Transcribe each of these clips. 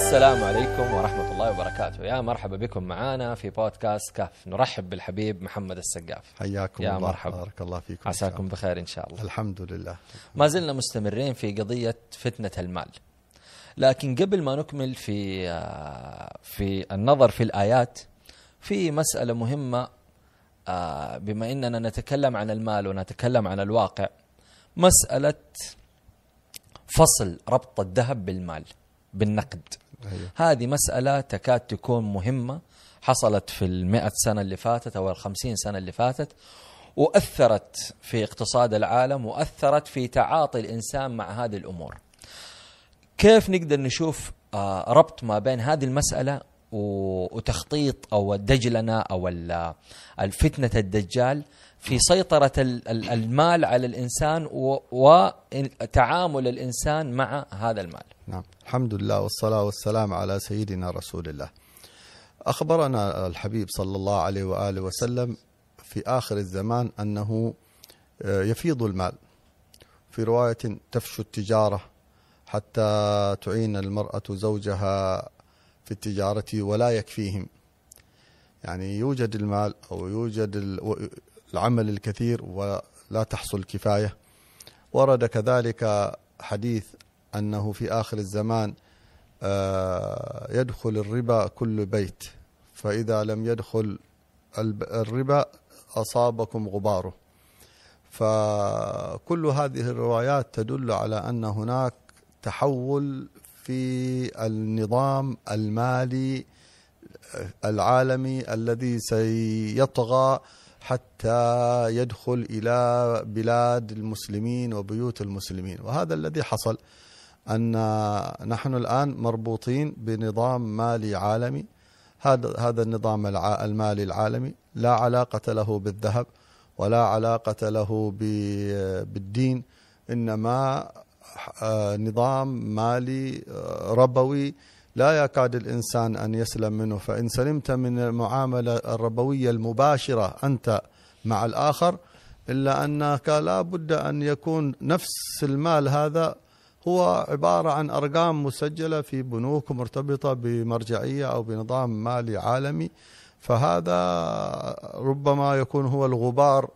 السلام عليكم ورحمة الله وبركاته. يا مرحبا بكم معنا في بودكاست كاف نرحب بالحبيب محمد السقاف. حياكم يا الله. مرحبا. بارك الله فيكم عساكم. بخير إن شاء الله. الحمد لله. ما زلنا مستمرين في قضية فتنة المال. لكن قبل ما نكمل في آه، في النظر في الآيات في مسألة مهمة آه، بما أننا نتكلم عن المال ونتكلم عن الواقع مسألة فصل ربط الذهب بالمال بالنقد. أيوه. هذه مسألة تكاد تكون مهمة. حصلت في المئة سنة اللي فاتت أو الخمسين سنة اللي فاتت وأثرت في اقتصاد العالم وأثرت في تعاطي الإنسان مع هذه الأمور. كيف نقدر نشوف آه، ربط ما بين هذه المسألة وتخطيط أو الدجلنة أو ال- الفتنة الدجال؟ في سيطرة ال- ال- المال على الإنسان وتعامل الإنسان مع هذا المال. نعم. الحمد لله والصلاة والسلام على سيدنا رسول الله. أخبرنا الحبيب صلى الله عليه وآله وسلم في آخر الزمان أنه آه، يفيض المال. في رواية تفشو التجارة حتى تعين المرأة زوجها في التجارة ولا يكفيهم. يعني يوجد المال أو يوجد العمل الكثير ولا تحصل كفاية. ورد كذلك حديث أنه في آخر الزمان آه، يدخل الربا كل بيت. فإذا لم يدخل الربا أصابكم غباره. فكل هذه الروايات تدل على أن هناك تحول في النظام المالي العالمي الذي سيطغى حتى يدخل إلى بلاد المسلمين وبيوت المسلمين. وهذا الذي حصل أن نحن الآن مربوطين بنظام مالي عالمي. هذا هذا النظام المالي العالمي. لا علاقة له بالذهب ولا علاقة له بالدين إنما آه، نظام مالي آه، ربوي لا يكاد الإنسان أن يسلم منه فإن سلمت من المعاملة الربوية المباشرة أنت مع الآخر إلا أنك لا بد أن يكون نفس المال هذا هو عبارة عن أرقام مسجلة في بنوك مرتبطة بمرجعية أو بنظام مالي عالمي. فهذا ربما يكون هو الغبار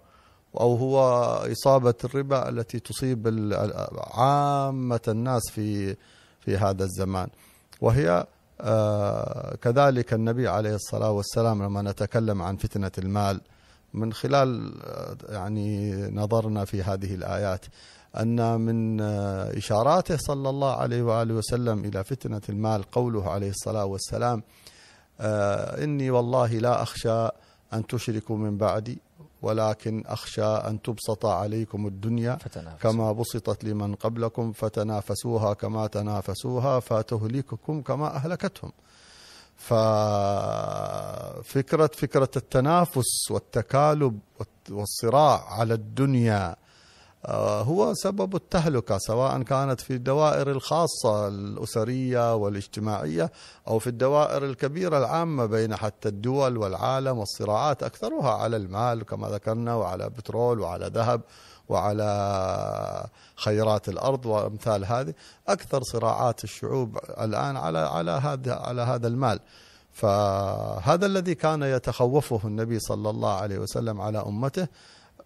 أو هو إصابة الربا التي تصيب عامة الناس في في هذا الزمان. وهي آه، كذلك النبي عليه الصلاة والسلام لما نتكلم عن فتنة المال من خلال آه، يعني نظرنا في هذه الآيات أن من آه، إشاراته صلى الله عليه وآله وسلم إلى فتنة المال قوله عليه الصلاة والسلام إني والله لا أخشى أن تشركوا من بعدي ولكن أخشى أن تبسط عليكم الدنيا فتنافس كما بسطت لمن قبلكم فتنافسوها كما تنافسوها فتهلككم كما أهلكتهم. ففكرة فكرة التنافس والتكالب والصراع على الدنيا هو سبب التهلكة سواء كانت في الدوائر الخاصة الأسرية والاجتماعية أو في الدوائر الكبيرة العامة بين حتى الدول والعالم والصراعات أكثرها على المال كما ذكرنا وعلى بترول وعلى ذهب وعلى خيرات الأرض وأمثال هذه. أكثر صراعات الشعوب الآن على على هذا على هذا المال. فهذا الذي كان يتخوفه النبي صلى الله عليه وسلم على أمته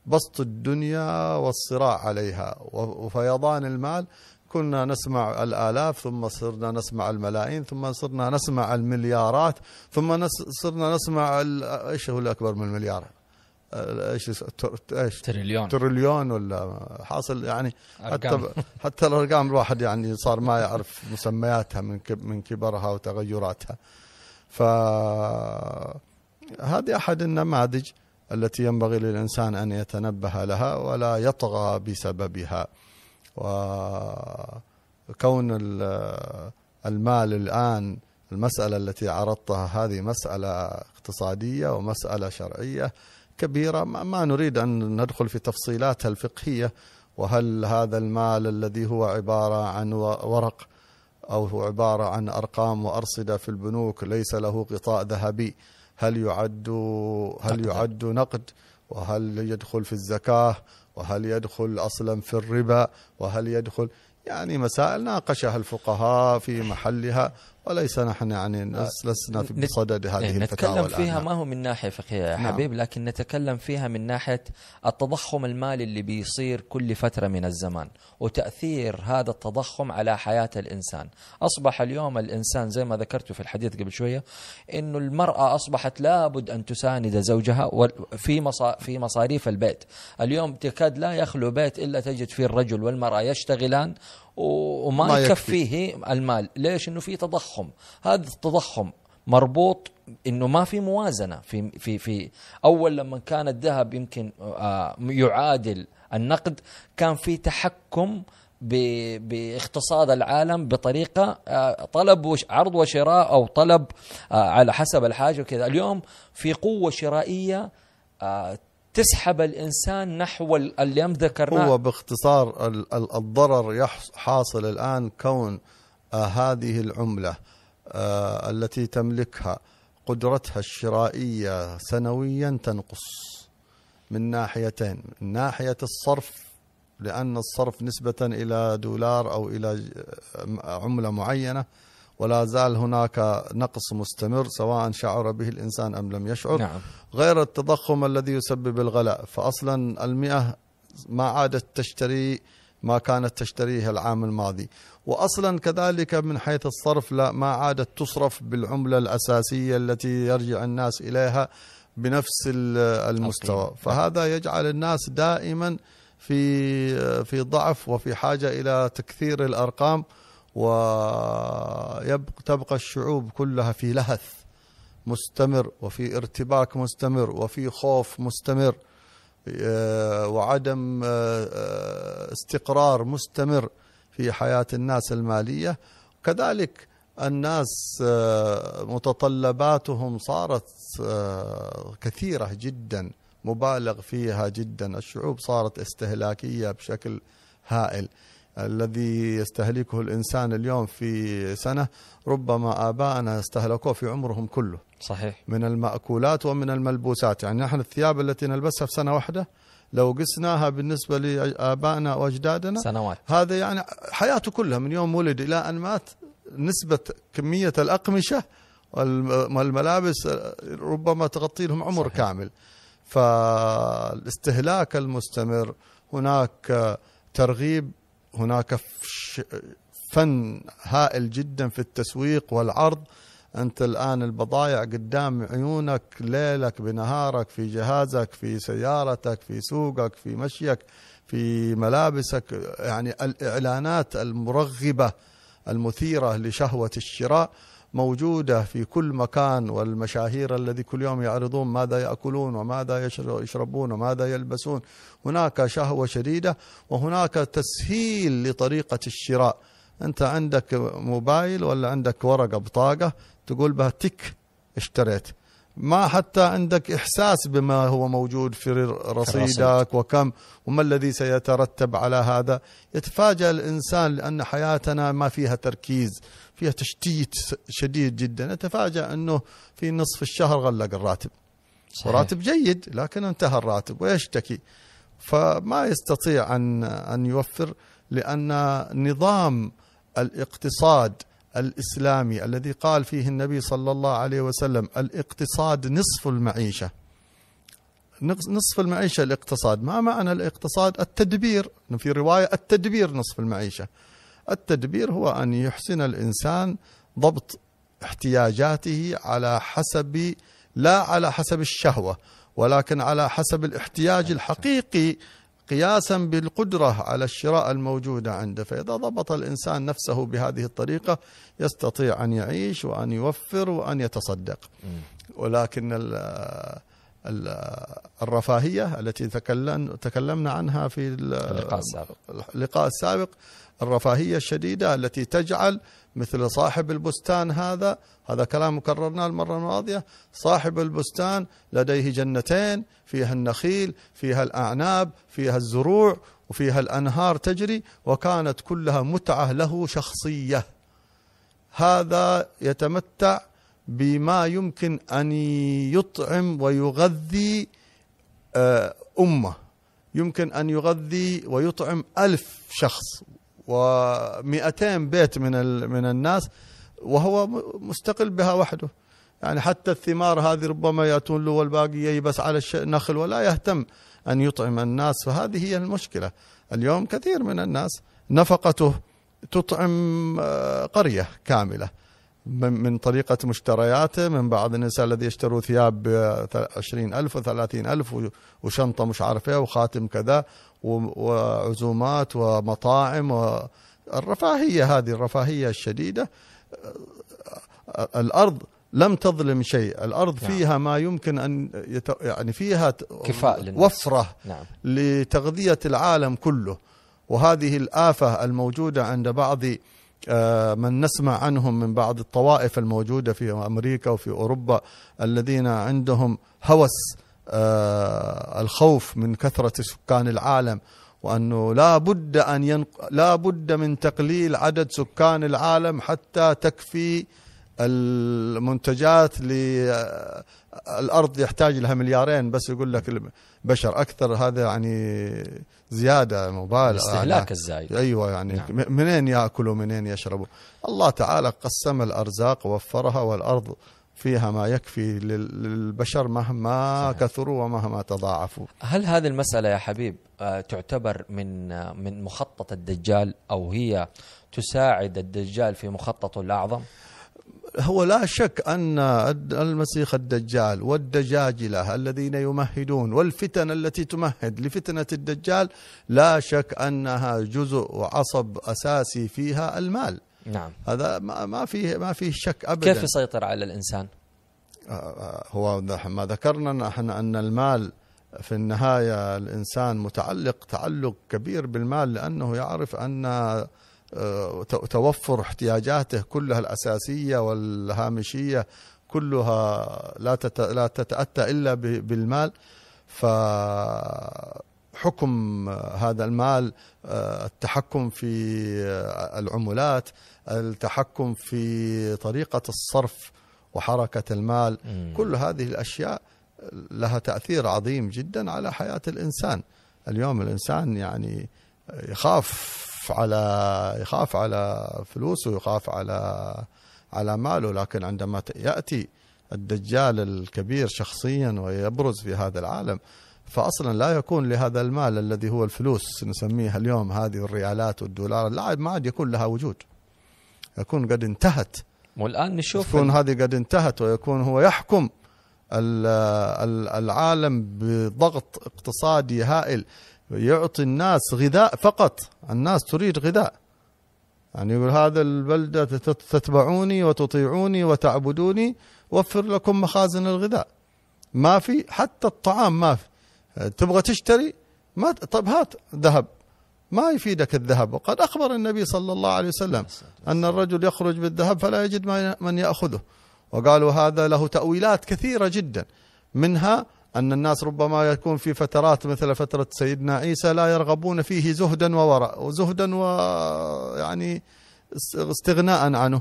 بسط الدنيا والصراع عليها. وفيضان المال كنا نسمع الآلاف ثم صرنا نسمع الملايين ثم صرنا نسمع المليارات ثم صرنا نسمع إيش هو الأكبر من المليار؟ آه، إيش إيش؟ تريليون. تريليون ولا حاصل؟ يعني حتى أرقام. حتى الأرقام الواحد يعني صار ما يعرف مسمياتها من من كبرها وتغيراتها. فهذه أحد النماذج التي ينبغي للإنسان أن يتنبه لها ولا يطغى بسببها. وكون ال- المال الآن المسألة التي عرضتها هذه مسألة اقتصادية ومسألة شرعية كبيرة ما نريد أن ندخل في تفصيلاتها الفقهية. وهل هذا المال الذي هو عبارة عن ورق أو هو عبارة عن أرقام وأرصدة في البنوك ليس له غطاء ذهبي؟ هل يعد هل. يعد نقد؟ وهل يدخل في الزكاة؟ وهل يدخل أصلا في الربا؟ وهل يدخل يعني مسائل ناقشها الفقهاء في محلها. وليس نحن يعني لسنا في بصدد هذه إيه، الفتاوى نتكلم الآن. فيها نعم. ما هو من ناحية فقهية يا نعم. حبيب لكن نتكلم فيها من ناحية التضخم المالي اللي بيصير كل فترة من الزمان وتأثير هذا التضخم على حياة الإنسان أصبح اليوم الإنسان زي ما ذكرت في الحديث قبل شوية إنه المرأة أصبحت لابد أن تساند زوجها في في مصاريف البيت اليوم تكاد لا يخلو بيت إلا تجد فيه الرجل والمرأة يشتغلان وما ما يكفي. يكفيه المال. ليش؟ إنه في تضخم. هذا التضخم مربوط إنه ما في موازنة. في في في أول لما كان الذهب يمكن آه، يعادل النقد كان في تحكم باقتصاد العالم بطريقة آه، طلب عرض وشراء أو طلب آه، على حسب الحاجة وكذا. اليوم في قوة شرائية تسحب الإنسان نحو ال- اللي ذكرناه. هو باختصار ال- ال- الضرر حاصل الآن كون آه، هذه العملة آه، التي تملكها قدرتها الشرائية سنويا تنقص من ناحيتين. من ناحية الصرف لأن الصرف نسبة إلى دولار أو إلى ج- عملة معينة ولا زال هناك نقص مستمر سواء شعر به الإنسان أم لم يشعر. نعم. غير التضخم الذي يسبب الغلاء. فأصلا المئة ما عادت تشتري ما كانت تشتريه العام الماضي. وأصلا كذلك من حيث الصرف لا ما عادت تصرف بالعملة الأساسية التي يرجع الناس إليها بنفس ال- المستوى. فهذا يجعل الناس دائما في في ضعف وفي حاجة إلى تكثير الأرقام وتبقى الشعوب كلها في لهث مستمر وفي ارتباك مستمر وفي خوف مستمر آه، وعدم آه، آه، استقرار مستمر في حياة الناس المالية. كذلك الناس متطلباتهم صارت كثيرة جدا مبالغ فيها جدا. الشعوب صارت استهلاكية بشكل هائل. الذي يستهلكه الإنسان اليوم في سنة ربما آباءنا استهلكوه في عمرهم كله. صحيح. من المأكولات ومن الملبوسات. يعني نحن الثياب التي نلبسها في سنة واحدة لو قسناها بالنسبة لآبائنا وأجدادنا سنوات. هذا يعني حياته كلها من يوم ولد إلى أن مات. نسبة كمية الأقمشة والم- والملابس ربما تغطي لهم عمر صحيح. كامل. فالاستهلاك المستمر هناك ترغيب هناك فن هائل جدا في التسويق والعرض. أنت الآن البضائع قدام عيونك ليلك بنهارك في جهازك في سيارتك في سوقك في مشيك في ملابسك. يعني الإعلانات المرغبة المثيرة لشهوة الشراء. موجودة في كل مكان والمشاهير الذي كل يوم يعرضون ماذا يأكلون وماذا يشر- يشربون وماذا يلبسون. هناك شهوة شديدة وهناك تسهيل لطريقة الشراء. أنت عندك موبايل ولا عندك ورقة بطاقة تقول بها تك اشتريت. ما حتى عندك إحساس بما هو موجود في رصيدك وكم وما الذي سيترتب على هذا. يتفاجأ الإنسان لأن حياتنا ما فيها تركيز. فيها تشتيت شديد جدا. يتفاجأ أنه في نصف الشهر غلق الراتب. صحيح. وراتب جيد لكن انتهى الراتب ويشتكي. فما يستطيع أن أن يوفر لأن نظام الاقتصاد الإسلامي الذي قال فيه النبي صلى الله عليه وسلم الاقتصاد نصف المعيشة. نص- نصف المعيشة الاقتصاد. ما معنى الاقتصاد؟ التدبير. في رواية التدبير نصف المعيشة. التدبير هو أن يحسن الإنسان ضبط احتياجاته على حسب لا على حسب الشهوة ولكن على حسب الاحتياج الحقيقي قياسا بالقدرة على الشراء الموجودة عنده فإذا ضبط الإنسان نفسه بهذه الطريقة يستطيع أن يعيش وأن يوفر وأن يتصدق. ولكن ال ال الرفاهية التي تكلم تكلمنا عنها في ال- اللقاء السابق اللقاء السابق الرفاهية الشديدة التي تجعل مثل صاحب البستان هذا هذا كلام كررناه المرة الماضية صاحب البستان لديه جنتين فيها النخيل فيها الأعناب فيها الزروع وفيها الأنهار تجري وكانت كلها متعة له شخصية. هذا يتمتع بما يمكن أن يطعم ويغذي آه، أمة. يمكن أن يغذي ويطعم ألف شخص. ومئتين بيت من من الناس وهو مستقل بها وحده. يعني حتى الثمار هذه ربما يأتون له والباقي ييبس على النخل ولا يهتم أن يطعم الناس. فهذه هي المشكلة. اليوم كثير من الناس نفقته تطعم آه، قرية كاملة. من من طريقة مشترياته من بعض النساء الذي يشتروا ثياب عشرين ألف وثلاثين ألف و- وشنطة مش عارف وخاتم كذا و- وعزومات ومطاعم والرفاهية هذه الرفاهية الشديدة الأرض لم تظلم شيء الأرض نعم. فيها ما يمكن أن يت... يعني فيها كفاء للناس. وفرة نعم لتغذية العالم كله وهذه الآفة الموجودة عند بعض من نسمع عنهم من بعض الطوائف الموجودة في أمريكا وفي أوروبا الذين عندهم هوس آه، الخوف من كثرة سكان العالم وأنه لا بد أن ينق... لا بد من تقليل عدد سكان العالم حتى تكفي المنتجات للأرض يحتاج لها مليارين بس يقول لك البشر أكثر هذا يعني زيادة مبالغة الاستهلاك الزايد أيوه يعني نعم. نعم. منين يأكلوا منين يشربوا الله تعالى قسم الأرزاق ووفرها والأرض فيها ما يكفي لل- للبشر مهما صحيح. كثروا ومهما تضاعفوا هل هذه المسألة يا حبيب آه، تعتبر من آه، من مخطط الدجال أو هي تساعد الدجال في مخططه الأعظم؟ هو لا شك أن الد- المسيح الدجال والدجاجله الذين يمهدون والفتن التي تمهد لفتنة الدجال لا شك أنها جزء وعصب أساسي فيها المال. نعم. هذا ما ما فيه ما فيه شك ابدا. كيف يسيطر على الإنسان؟ هو ما ذكرنا نحن أن المال في النهاية الإنسان متعلق تعلق كبير بالمال لأنه يعرف أن آه، توفر احتياجاته كلها الأساسية والهامشية كلها لا لا تتأتى إلا بالمال فحكم هذا المال آه، التحكم في آه، العملات التحكم في طريقة الصرف وحركة المال مم. كل هذه الأشياء لها تأثير عظيم جدا على حياة الإنسان اليوم الإنسان يعني يخاف على يخاف على فلوسه يخاف على على ماله. لكن عندما يأتي الدجال الكبير شخصيا ويبرز في هذا العالم فاصلا لا يكون لهذا المال الذي هو الفلوس نسميها اليوم هذه الريالات والدولار. لا ما عاد يكون لها وجود. يكون قد انتهت. والآن نشوف تكون هذه قد انتهت ويكون هو يحكم ال- ال- العالم بضغط اقتصادي هائل. يعطي الناس غذاء فقط. الناس تريد غذاء. يعني يقول هذا البلدة تت- تتبعوني وتطيعوني وتعبدوني وفر لكم مخازن الغذاء. ما في حتى الطعام ما في. تبغى تشتري؟ ما طب هات ذهب. ما يفيدك الذهب. وقد أخبر النبي صلى الله عليه وسلم أن الرجل يخرج بالذهب فلا يجد من يأخذه. وقالوا هذا له تأويلات كثيرة جدا. منها أن الناس ربما يكون في فترات مثل فترة سيدنا عيسى لا يرغبون فيه زهدا وورع وزهدا ويعني استغناء عنه.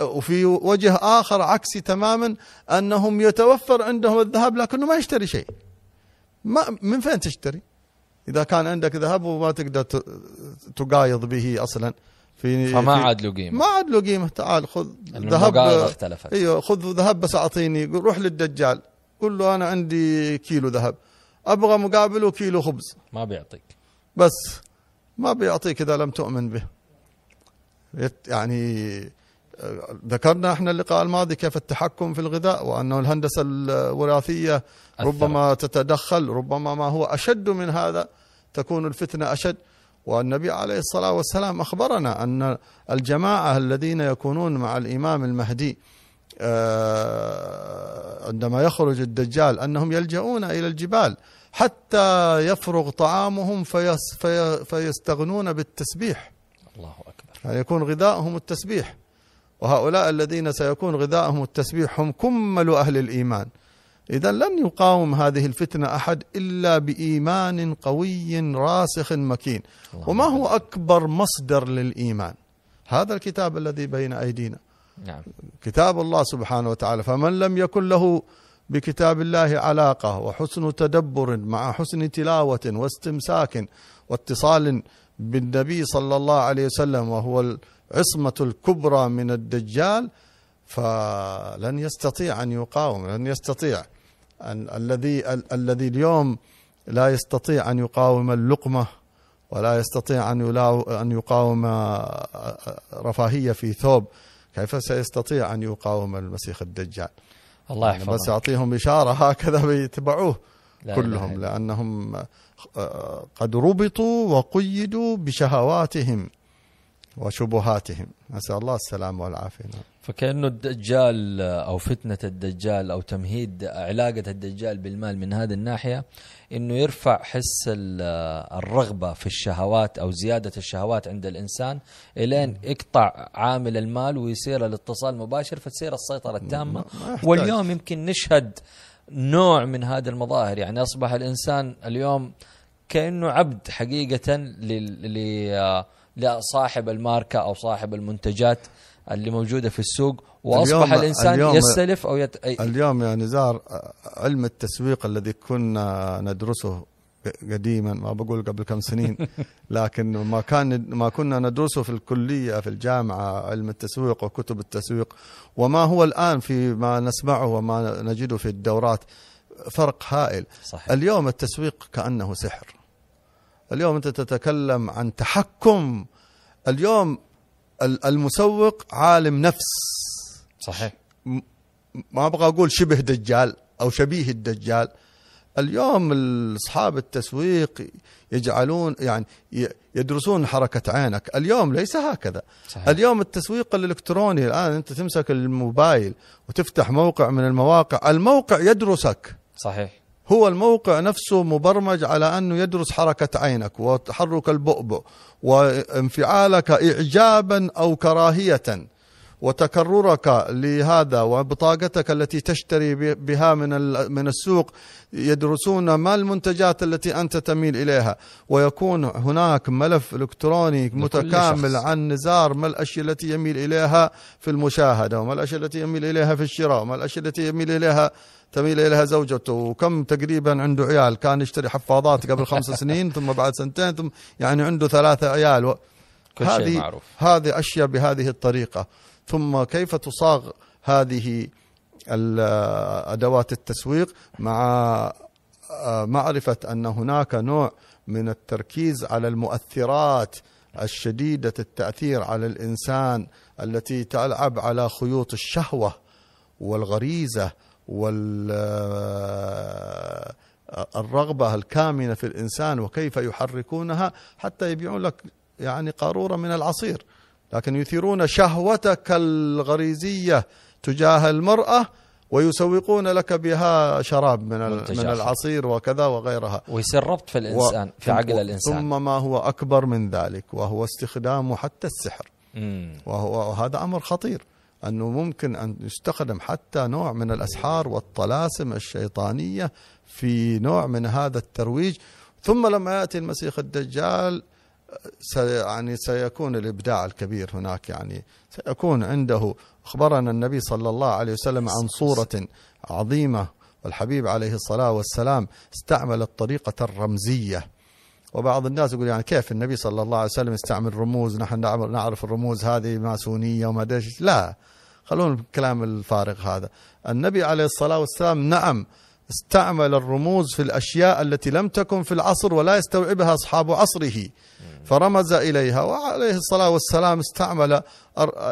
وفي وجه آخر عكسي تماما أنهم يتوفر عندهم الذهب لكنه ما يشتري شيء. ما من فين تشتري؟ إذا كان عندك ذهب وما تقدر تقايض به أصلا. في فما في- عاد له قيمة. ما عاد له قيمة. تعال خذ ذهب اختلفت. إيوه خذ ذهب بس أعطيني روح للدجال. قل له أنا عندي كيلو ذهب. أبغى مقابله كيلو خبز. ما بيعطيك. بس ما بيعطيك إذا لم تؤمن به. يعني آه، ذكرنا إحنا اللقاء الماضي كيف التحكم في الغذاء وأنه الهندسة الوراثية ربما تتدخل ربما ما هو أشد من هذا تكون الفتنة أشد. والنبي عليه الصلاة والسلام أخبرنا أن الجماعة الذين يكونون مع الإمام المهدي عندما يخرج الدجال أنهم يلجؤون إلى الجبال حتى يفرغ طعامهم فيس في فيستغنون بالتسبيح. الله أكبر. يعني يكون غذاؤهم التسبيح. وهؤلاء الذين سيكون غذاؤهم التسبيح هم كمل أهل الإيمان. إذا لن يقاوم هذه الفتنة أحد إلا بإيمان قوي راسخ مكين. وما هو بارك. أكبر مصدر للإيمان؟ هذا الكتاب الذي بين أيدينا. نعم. كتاب الله سبحانه وتعالى. فمن لم يكن له بكتاب الله علاقة وحسن تدبر مع حسن تلاوة واستمساك واتصال بالنبي صلى الله عليه وسلم وهو ال- عصمة الكبرى من الدجال فلن يستطيع أن يقاوم لن يستطيع أن الذي ال- الذي اليوم لا يستطيع أن يقاوم اللقمة ولا يستطيع يلاو أن يقاوم رفاهية في ثوب كيف سيستطيع أن يقاوم المسيح الدجال؟ الله يعني بس يعطيهم إشارة هكذا بيتبعوه لا كلهم إلا لأنهم آه، قد ربطوا وقيدوا بشهواتهم وشبهاتهم. نسأل الله السلامة والعافية. فكأنه الدجال أو فتنة الدجال أو تمهيد علاقة الدجال بالمال من هذه الناحية أنه يرفع حس ال- الرغبة في الشهوات أو زيادة الشهوات عند الإنسان إلين يقطع عامل المال ويصير الاتصال مباشر فتصير السيطرة التامة. ما يحتاج. واليوم يمكن نشهد نوع من هذه المظاهر. يعني أصبح الإنسان اليوم كأنه عبد حقيقة لل- ل- لصاحب الماركة أو صاحب المنتجات. اللي موجودة في السوق وأصبح اليوم- الإنسان اليوم- يستلف أو يت... اليوم يا نزار علم التسويق الذي كنا ندرسه قديما ما بقول قبل كم سنين لكن ما كان ما كنا ندرسه في الكلية في الجامعة علم التسويق وكتب التسويق وما هو الآن في ما نسمعه وما نجده في الدورات فرق هائل. صحيح. اليوم التسويق كأنه سحر. اليوم أنت تتكلم عن تحكم. اليوم ال- المسوق عالم نفس. صحيح. ما أبغى أقول شبه دجال أو شبيه الدجال. اليوم أصحاب التسويق يجعلون يعني يدرسون حركة عينك. اليوم ليس هكذا. صحيح. اليوم التسويق الإلكتروني الآن أنت تمسك الموبايل وتفتح موقع من المواقع الموقع يدرسك. صحيح. هو الموقع نفسه مبرمج على أنه يدرس حركة عينك وتحرك البؤبؤ وانفعالك اعجابا أو كراهية وتكررك لهذا وبطاقتك التي تشتري بها من من السوق يدرسون ما المنتجات التي أنت تميل إليها ويكون هناك ملف إلكتروني متكامل. عن نزار ما الأشياء التي يميل إليها في المشاهدة وما الأشياء التي يميل إليها في الشراء وما الأشياء التي يميل إليها تميل إليها زوجته. وكم تقريبا عنده عيال؟ كان يشتري حفاضات قبل خمس سنين ثم بعد سنتين ثم يعني عنده ثلاثة عيال. و... كل شيء هذه معروف. هذه أشياء بهذه الطريقة. ثم كيف تصاغ هذه أدوات التسويق مع آه، معرفة أن هناك نوع من التركيز على المؤثرات الشديدة التأثير على الإنسان التي تلعب على خيوط الشهوة والغريزة وال الرغبة الكامنة في الإنسان وكيف يحركونها حتى يبيعون لك يعني قارورة من العصير. لكن يثيرون شهوتك الغريزية تجاه المرأة ويسوقون لك بها شراب من من. العصير وكذا وغيرها. ويصير ربط في الإنسان في عقل الإنسان. ثم ما هو أكبر من ذلك وهو استخدام حتى السحر. مم. وهو وهذا أمر خطير. أنه ممكن أن يستخدم حتى نوع من الأسحار والطلاسم الشيطانية في نوع من هذا الترويج. ثم لما يأتي المسيح الدجال يعني سيكون الإبداع الكبير هناك يعني سيكون عنده أخبرنا النبي صلى الله عليه وسلم عن صورة عظيمة والحبيب عليه الصلاة والسلام استعمل الطريقة الرمزية. وبعض الناس يقول يعني كيف النبي صلى الله عليه وسلم يستعمل رموز نحن نعرف- نعرف الرموز هذه ماسونية وما إيش. لا خلونا الكلام الفارغ هذا. النبي عليه الصلاة والسلام نعم استعمل الرموز في الأشياء التي لم تكن في العصر ولا يستوعبها أصحاب عصره. فرمز إليها وعليه الصلاة والسلام استعمل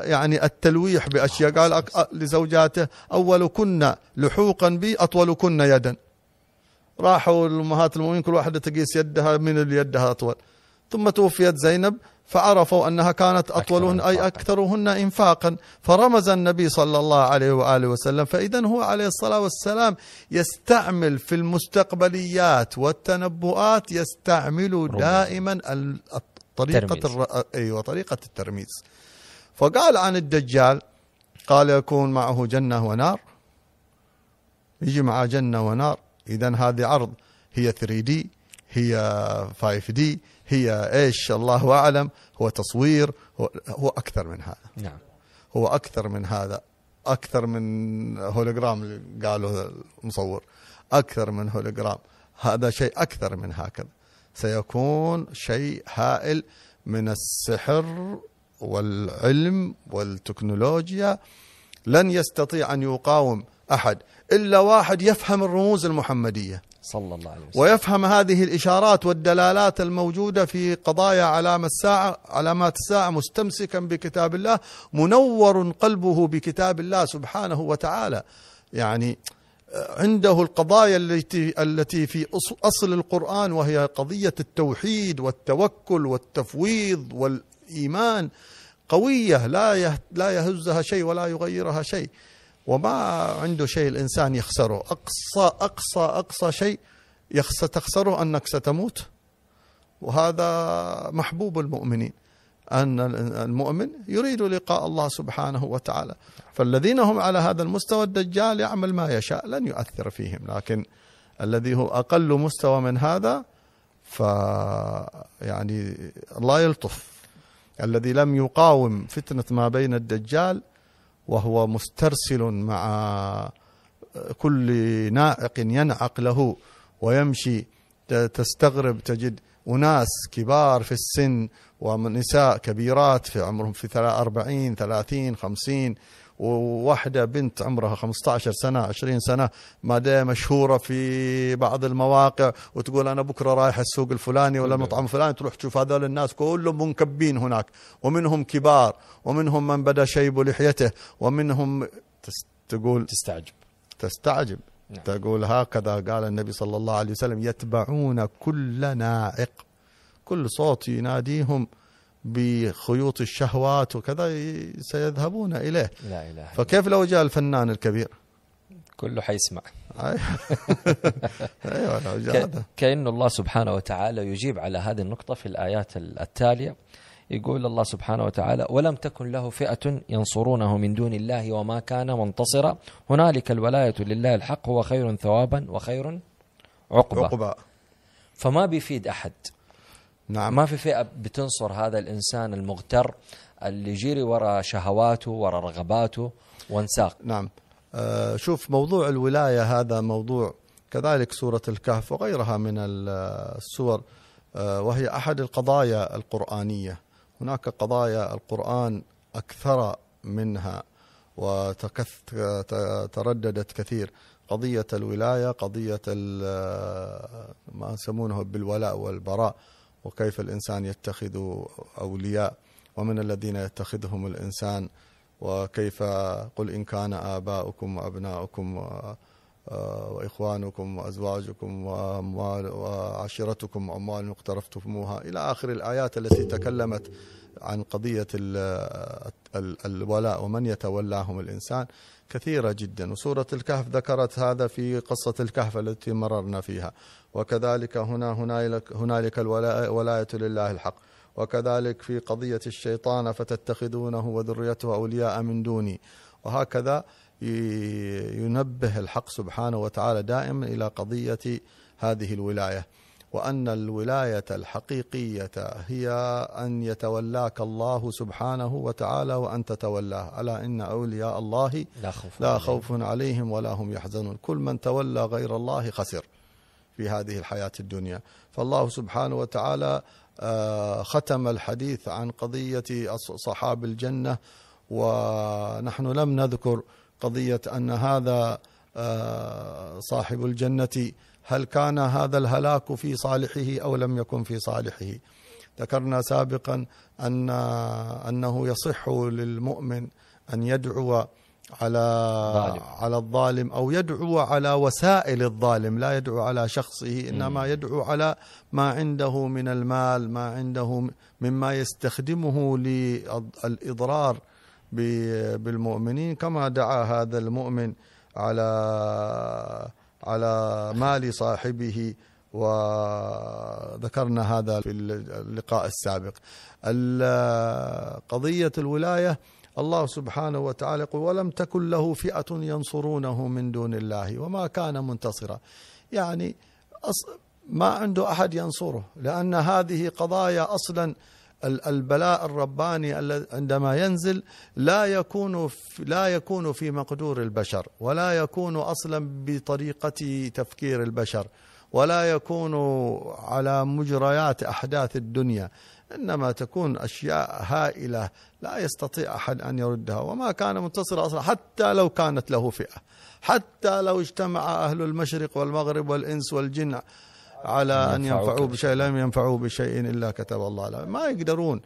يعني التلويح بأشياء. قال لزوجاته اول كنا لحوقا بي اطول كنا يدا. راحوا الأمهات المؤمنين كل واحدة تقيس يدها من اللي يدها أطول. ثم توفيت زينب فعرفوا أنها كانت أطولهن أي إنفاقاً. أكثرهن انفاقا. فرمز النبي صلى الله عليه وآله وسلم فاذا هو عليه الصلاة والسلام يستعمل في المستقبليات والتنبؤات يستعمل دائما ترميز. الر... أيوه طريقة الترميز. فقال عن الدجال قال يكون معه جنة ونار. يجي معه جنة ونار. اذا هذه عرض. هي 3 دي هي 5 دي هي إيش؟ الله أعلم. هو تصوير. هو, هو أكثر من هذا. نعم. هو أكثر من هذا. أكثر من هولوجرام اللي قالوا المصور. أكثر من هولوجرام هذا شيء أكثر من هكذا. سيكون شيء هائل من السحر والعلم والتكنولوجيا. لن يستطيع أن يقاوم أحد. إلا واحد يفهم الرموز المحمدية. صلى الله عليه وسلم. ويفهم هذه الإشارات والدلالات الموجودة في قضايا علامة الساعة علامات الساعة مستمسكا بكتاب الله منور قلبه بكتاب الله سبحانه وتعالى. يعني عنده القضايا التي التي في أصل القرآن وهي قضية التوحيد والتوكل والتفويض والإيمان. قوية لا لا يهزها شيء ولا يغيرها شيء. وما عنده شيء الإنسان يخسره. أقصى أقصى أقصى شيء تخسره أنك ستموت. وهذا محبوب المؤمنين أن المؤمن يريد لقاء الله سبحانه وتعالى. فالذين هم على هذا المستوى الدجال يعمل ما يشاء لن يؤثر فيهم. لكن الذي هو أقل مستوى من هذا ف يعني الله يلطف. الذي لم يقاوم فتنة ما بين الدجال وهو مسترسل مع كل نائق ينعق له ويمشي تستغرب تجد أناس كبار في السن ونساء كبيرات في عمرهم في 40 30 50 وواحدة بنت عمرها 15 سنة 20 سنة ما مشهورة في بعض المواقع وتقول أنا بكرة رايح السوق الفلاني ولا المطعم الفلاني تروح تشوف هذول الناس كلهم منكبين هناك ومنهم كبار ومنهم من بدا شيب لحيته ومنهم تقول تستعجب. تستعجب. نعم. تقول هكذا قال النبي صلى الله عليه وسلم يتبعون كل ناعق كل صوت يناديهم. بخيوط الشهوات وكذا سيذهبون إليه. لا إله فكيف لو جاء الفنان الكبير؟ كله حيسمع. أيوه كأن الله سبحانه وتعالى يجيب على هذه النقطة في الآيات التالية. يقول الله سبحانه وتعالى ولم تكن له فئة ينصرونه من دون الله وما كان منتصرا. هنالك الولاية لله الحق هو خير ثوابا وخير عقبا, عقبا. فما بيفيد أحد. نعم. ما في فئة بتنصر هذا الإنسان المغتر اللي يجري وراء شهواته وراء رغباته وانساق. نعم. آه شوف موضوع الولاية هذا موضوع كذلك سورة الكهف وغيرها من السور آه وهي أحد القضايا القرآنية. هناك قضايا القرآن أكثر منها وترددت كثير. قضية الولاية قضية ما يسمونه بالولاء والبراء. وكيف الإنسان يتخذ أولياء ومن الذين يتخذهم الإنسان وكيف قل إن كان آباؤكم وأبناؤكم وإخوانكم وأزواجكم وأموال وعشيرتكم وأموال اقترفتموها. إلى آخر الآيات التي تكلمت عن قضية الولاء ومن يتولاهم الإنسان. كثيرة جدا وسورة الكهف ذكرت هذا في قصة الكهف التي مررنا فيها. وكذلك هنا هنالك, الولاية لله الحق. وكذلك في قضية الشيطان فتتخذونه وذريته أولياء من دوني. وهكذا ينبه الحق سبحانه وتعالى دائما إلى قضية هذه الولاية. وأن الولاية الحقيقية هي أن يتولاك الله سبحانه وتعالى وأن تتولاه. ألا إن أولياء الله لا خوف, لا خوف عليهم ولا هم يحزنون. كل من تولى غير الله خسر في هذه الحياة الدنيا. فالله سبحانه وتعالى آه، ختم الحديث عن قضية صحاب الجنة ونحن لم نذكر قضية أن هذا آه، صاحب الجنة هل كان هذا الهلاك في صالحه أو لم يكن في صالحه. ذكرنا سابقا ان أنه يصح للمؤمن أن يدعو على ظالم. على الظالم أو يدعو على وسائل الظالم لا يدعو على شخصه إنما يدعو على ما عنده من المال ما عنده مما يستخدمه للإضرار بالمؤمنين. كما دعا هذا المؤمن على على مال صاحبه وذكرنا هذا في اللقاء السابق. قضية الولاية الله سبحانه وتعالى يقول ولم تكن له فئة ينصرونه من دون الله وما كان منتصرا. يعني ما عنده أحد ينصره لأن هذه قضايا أصلا البلاء الرباني عندما ينزل لا يكون لا يكون في مقدور البشر ولا يكون أصلا بطريقة تفكير البشر ولا يكون على مجريات أحداث الدنيا إنما تكون أشياء هائلة لا يستطيع أحد أن يردها وما كان منتصرا أصلا حتى لو كانت له فئة حتى لو اجتمع أهل المشرق والمغرب والإنس والجن على أن ينفعوا بشيء لم ينفعوا بشيء إلا كتب الله له. ما يقدرون.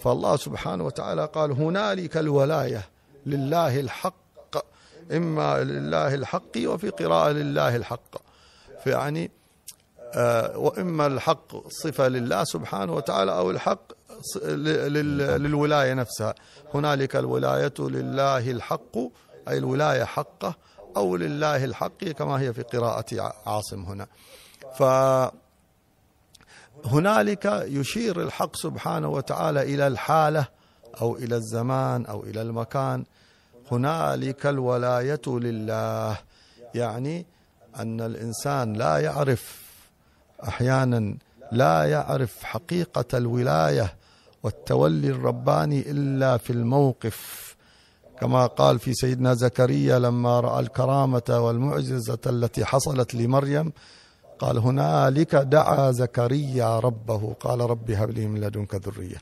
فالله سبحانه وتعالى قال هنالك الولاية لله الحق إما لله الحق وفي قراءة لله الحق. فيعني آه، وإما الحق صفة لله سبحانه وتعالى أو الحق للولاية نفسها. هنالك الولاية لله الحق أي الولاية حقه أو لله الحق كما هي في قراءة عاصم هنا. ف هنالك يشير الحق سبحانه وتعالى إلى الحالة أو إلى الزمان أو إلى المكان. هنالك الولاية لله يعني أن الإنسان لا يعرف أحيانا لا يعرف حقيقة الولاية والتولي الرباني إلا في الموقف. كما قال في سيدنا زكريا لما رأى الكرامة والمعجزة التي حصلت لمريم قال هنالك دعا زكريا ربه. قال رب هب لي من لدنك ذرية.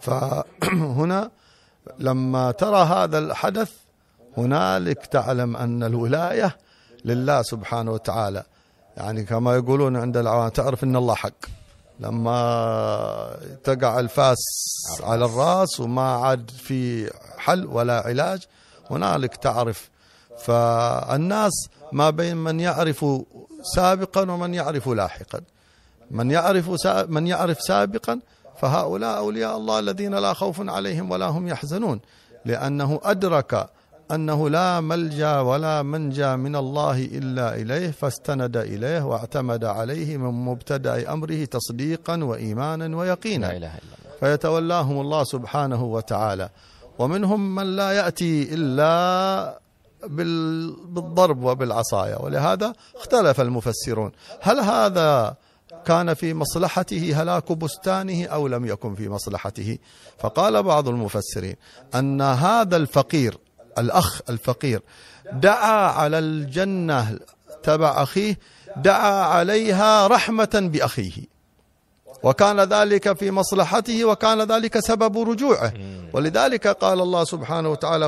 فهنا لما ترى هذا الحدث هنالك تعلم أن الولاية لله سبحانه وتعالى. يعني كما يقولون عند العوام تعرف إن الله حق. لما تقع الفاس على الرأس وما عاد في حل ولا علاج هنالك تعرف. فالناس ما بين من يعرف سابقا ومن يعرف لاحقا. من يعرف من يعرف سابقا فهؤلاء أولياء الله الذين لا خوف عليهم ولا هم يحزنون لأنه أدرك أنه لا ملجأ ولا منجأ من الله إلا إليه فاستند إليه واعتمد عليه من مبتدأ أمره تصديقا وايمانا ويقينا. لا إله إلا الله. فيتولاهم الله سبحانه وتعالى. ومنهم من لا يأتي إلا بالضرب وبالعصاية. ولهذا اختلف المفسرون. هل هذا كان في مصلحته؟ هلاك بستانه أو لم يكن في مصلحته؟ فقال بعض المفسرين أن هذا الفقير الأخ الفقير دعا على الجنة تبع أخيه دعا عليها رحمة بأخيه. وكان ذلك في مصلحته وكان ذلك سبب رجوعه. ولذلك قال الله سبحانه وتعالى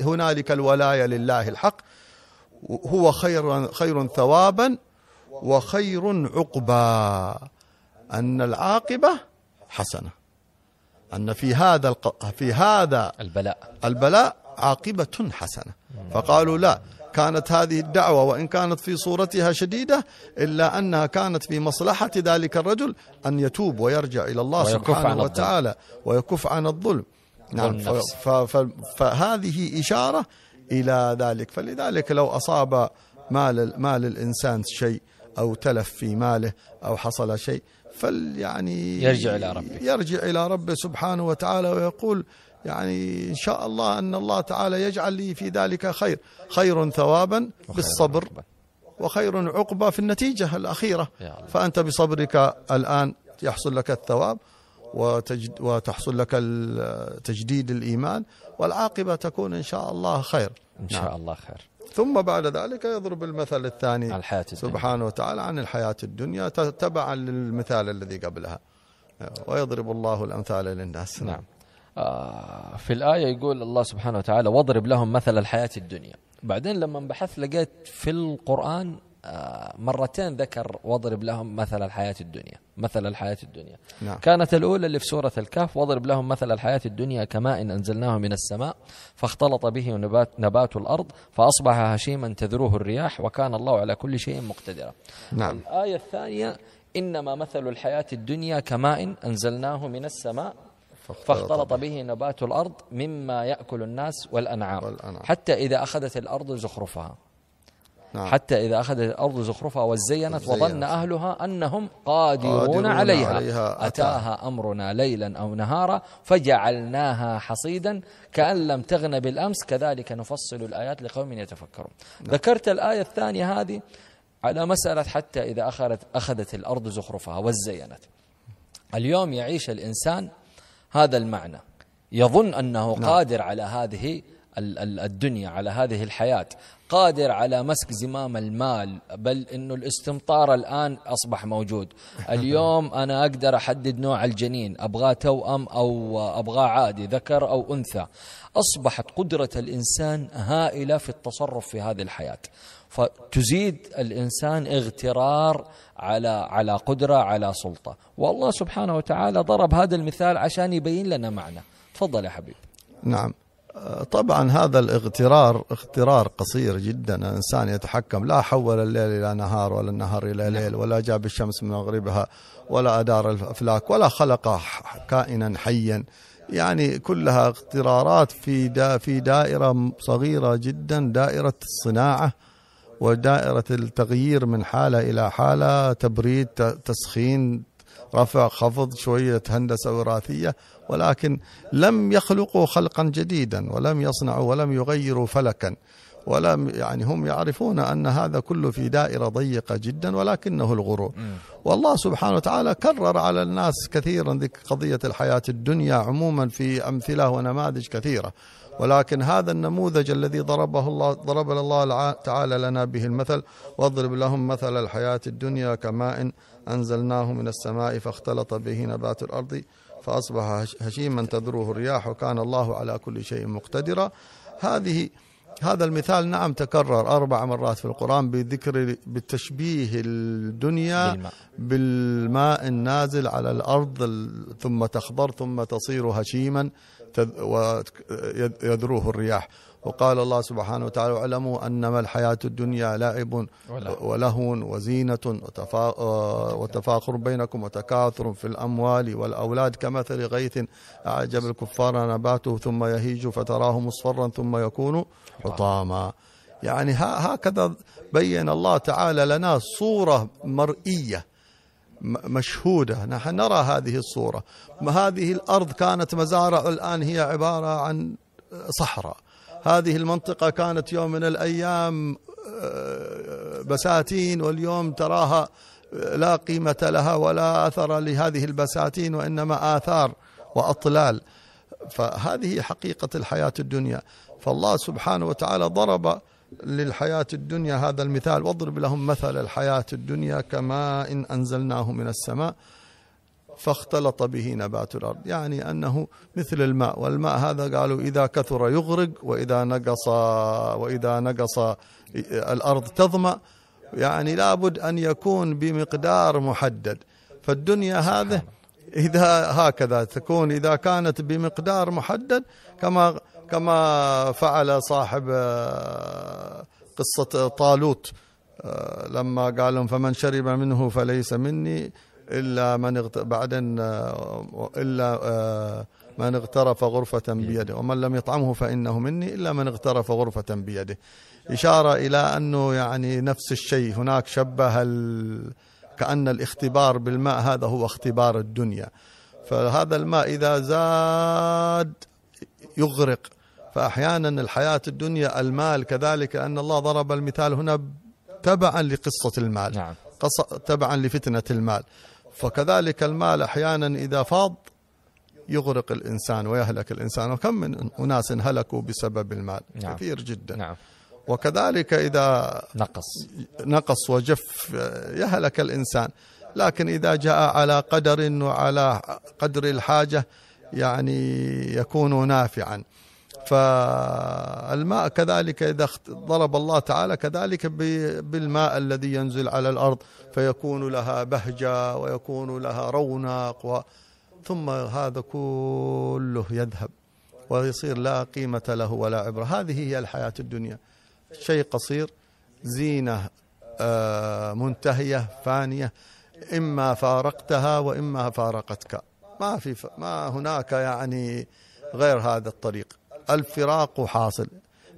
هنالك الولاية لله الحق هو خير خير ثوابا وخير عقبا. أن العاقبة حسنة. أن في هذا في هذا البلاء. البلاء عاقبة حسنة. فقالوا لا كانت هذه الدعوة وإن كانت في صورتها شديدة إلا أنها كانت في مصلحة ذلك الرجل أن يتوب ويرجع إلى الله سبحانه وتعالى ويكف عن الظلم. نعم فهذه إشارة إلى ذلك. فلذلك لو أصاب مال مال الإنسان شيء أو تلف في ماله أو حصل شيء فل يعني يرجع إلى ربه. يرجع إلى ربه سبحانه وتعالى ويقول يعني إن شاء الله أن الله تعالى يجعل لي في ذلك خير. خير ثوابا بالصبر وخير عقبة في النتيجة الأخيرة. فأنت بصبرك الآن يحصل لك الثواب وتحصل لك تجديد الإيمان والعاقبة تكون إن شاء الله خير. إن شاء نعم. الله خير. ثم بعد ذلك يضرب المثل الثاني. الحياة سبحانه وتعالى عن الحياة الدنيا تبعا للمثال الذي قبلها. ويضرب الله الأمثال للناس. نعم. في الآية يقول الله سبحانه وتعالى واضرب لهم مثل الحياة الدنيا بعدين لما بحثت لقيت في القرآن آه، مرتين ذكر واضرب لهم مثل الحياة الدنيا مثل الحياة الدنيا نعم. كانت الأولى اللي في سورة الكهف واضرب لهم مثل الحياة الدنيا كماء أنزلناه من السماء فاختلط به نبات, نبات الأرض فأصبح هشيما تذروه الرياح وكان الله على كل شيء مقتدرا نعم. الآية الثانية إنما مثل الحياة الدنيا كماء أنزلناه من السماء فاختلط به. نبات الأرض مما يأكل الناس والأنعام, والأنعام. حتى إذا أخذت الأرض زخرفها. نعم. حتى إذا أخذت الأرض زخرفها وزينت وظن أهلها أنهم قادرون, قادرون عليها, عليها. أتاها أمرنا ليلا أو نهارا فجعلناها حصيدا. كأن لم تغن بالأمس كذلك نفصل الآيات لقوم يتفكرون. نعم. ذكرت الآية الثانية هذه على مسألة حتى إذا أخذت, أخذت الأرض زخرفها وزينت. اليوم يعيش الإنسان هذا المعنى. يظن أنه نعم. قادر على هذه الدنيا على هذه الحياة. قادر على مسك زمام المال بل إنه الاستمطار الآن أصبح موجود. اليوم أنا أقدر أحدد نوع الجنين أبغاه توأم أو أبغاه عادي ذكر أو أنثى. أصبحت قدرة الإنسان هائلة في التصرف في هذه الحياة. فتزيد الإنسان اغترار على على قدرة على سلطة. والله سبحانه وتعالى ضرب هذا المثال عشان يبين لنا معنى. تفضل يا حبيب. نعم. طبعا هذا الاغترار اغترار قصير جدا. الإنسان يتحكم. لا حول الليل إلى نهار ولا النهار إلى ليل ولا جاب الشمس من مغربها ولا أدار الأفلاك ولا خلق كائنا حيا. يعني كلها اغترارات في دا في دائرة صغيرة جدا دائرة الصناعة. ودائرة التغيير من حالة إلى حالة تبريد تسخين رفع خفض شوية هندسة وراثية ولكن لم يخلقوا خلقا جديدا ولم يصنعوا ولم يغيروا فلكا. ولم يعني هم يعرفون أن هذا كله في دائرة ضيقة جدا ولكنه الغرور. والله سبحانه وتعالى كرر على الناس كثيرا ذكر قضية الحياة الدنيا عموما في أمثلة ونماذج كثيرة. ولكن هذا النموذج الذي ضربه الله ضرب الله تعالى لنا به المثل واضرب لهم مثل الحياة الدنيا كماء أنزلناه من السماء فاختلط به نبات الأرض فأصبح هشيما تذروه الرياح وكان الله على كل شيء مقتدرا. هذه هذا المثال نعم تكرر أربع مرات في القرآن بذكر بتشبيه الدنيا بالماء, بالماء النازل على الأرض ثم تخضر ثم تصير هشيما ويذروه الرياح. وقال الله سبحانه وتعالى واعلموا أنما الحياة الدنيا لعب ولهو وزينة وتفاخر بينكم وتكاثر في الأموال والأولاد كمثل غيث أعجب الكفار نباته ثم يهيج فتراه مصفرا ثم يكون حطاما. يعني هكذا بين الله تعالى لنا صورة مرئية. مشهودة. نحن نرى هذه الصورة. هذه الأرض كانت مزارع الآن هي عبارة عن صحراء. هذه المنطقة كانت يوم من الأيام آه، بساتين واليوم تراها لا قيمة لها ولا أثر لهذه البساتين وإنما آثار وأطلال. فهذه حقيقة الحياة الدنيا. فالله سبحانه وتعالى ضرب للحياة الدنيا هذا المثال. واضرب لهم مثل الحياة الدنيا كماء إن أنزلناه من السماء فاختلط به نبات الأرض. يعني أنه مثل الماء والماء هذا قالوا إذا كثر يغرق وإذا نقص وإذا نقص الأرض تظمأ. يعني لابد أن يكون بمقدار محدد. فالدنيا هذه إذا هكذا تكون إذا كانت بمقدار محدد كما كما فعل صاحب آه، قصة طالوت آه، لما قال لهم فمن شرب منه فليس مني إلا من بعدين آه، إلا من اغترف غرفة بيده ومن لم يطعمه فإنه مني إلا من اغترف غرفة بيده. إشارة إلى أنه يعني نفس الشيء هناك شبه ال... كأن الاختبار بالماء هذا هو اختبار الدنيا. فهذا الماء إذا زاد يغرق. فأحيانا الحياة الدنيا المال كذلك أن الله ضرب المثال هنا تبعا لقصة المال نعم. تبعا لفتنة المال. فكذلك المال أحيانا إذا فاض يغرق الإنسان ويهلك الإنسان. وكم من أناس هلكوا بسبب المال؟ نعم. كثير جدا. نعم. وكذلك إذا نقص. نقص وجف يهلك الإنسان. لكن إذا جاء على قدر وعلى قدر الحاجة يعني يكون نافعا. فالماء كذلك إذا ضرب الله تعالى كذلك بالماء الذي ينزل على الأرض فيكون لها بهجة ويكون لها رونق و ثم هذا كله يذهب ويصير لا قيمة له ولا عبرة. هذه هي الحياة الدنيا. شيء قصير زينة آه، منتهية فانية إما فارقتها وإما فارقتك. ما في ما هناك يعني غير هذا الطريق. الفراق حاصل.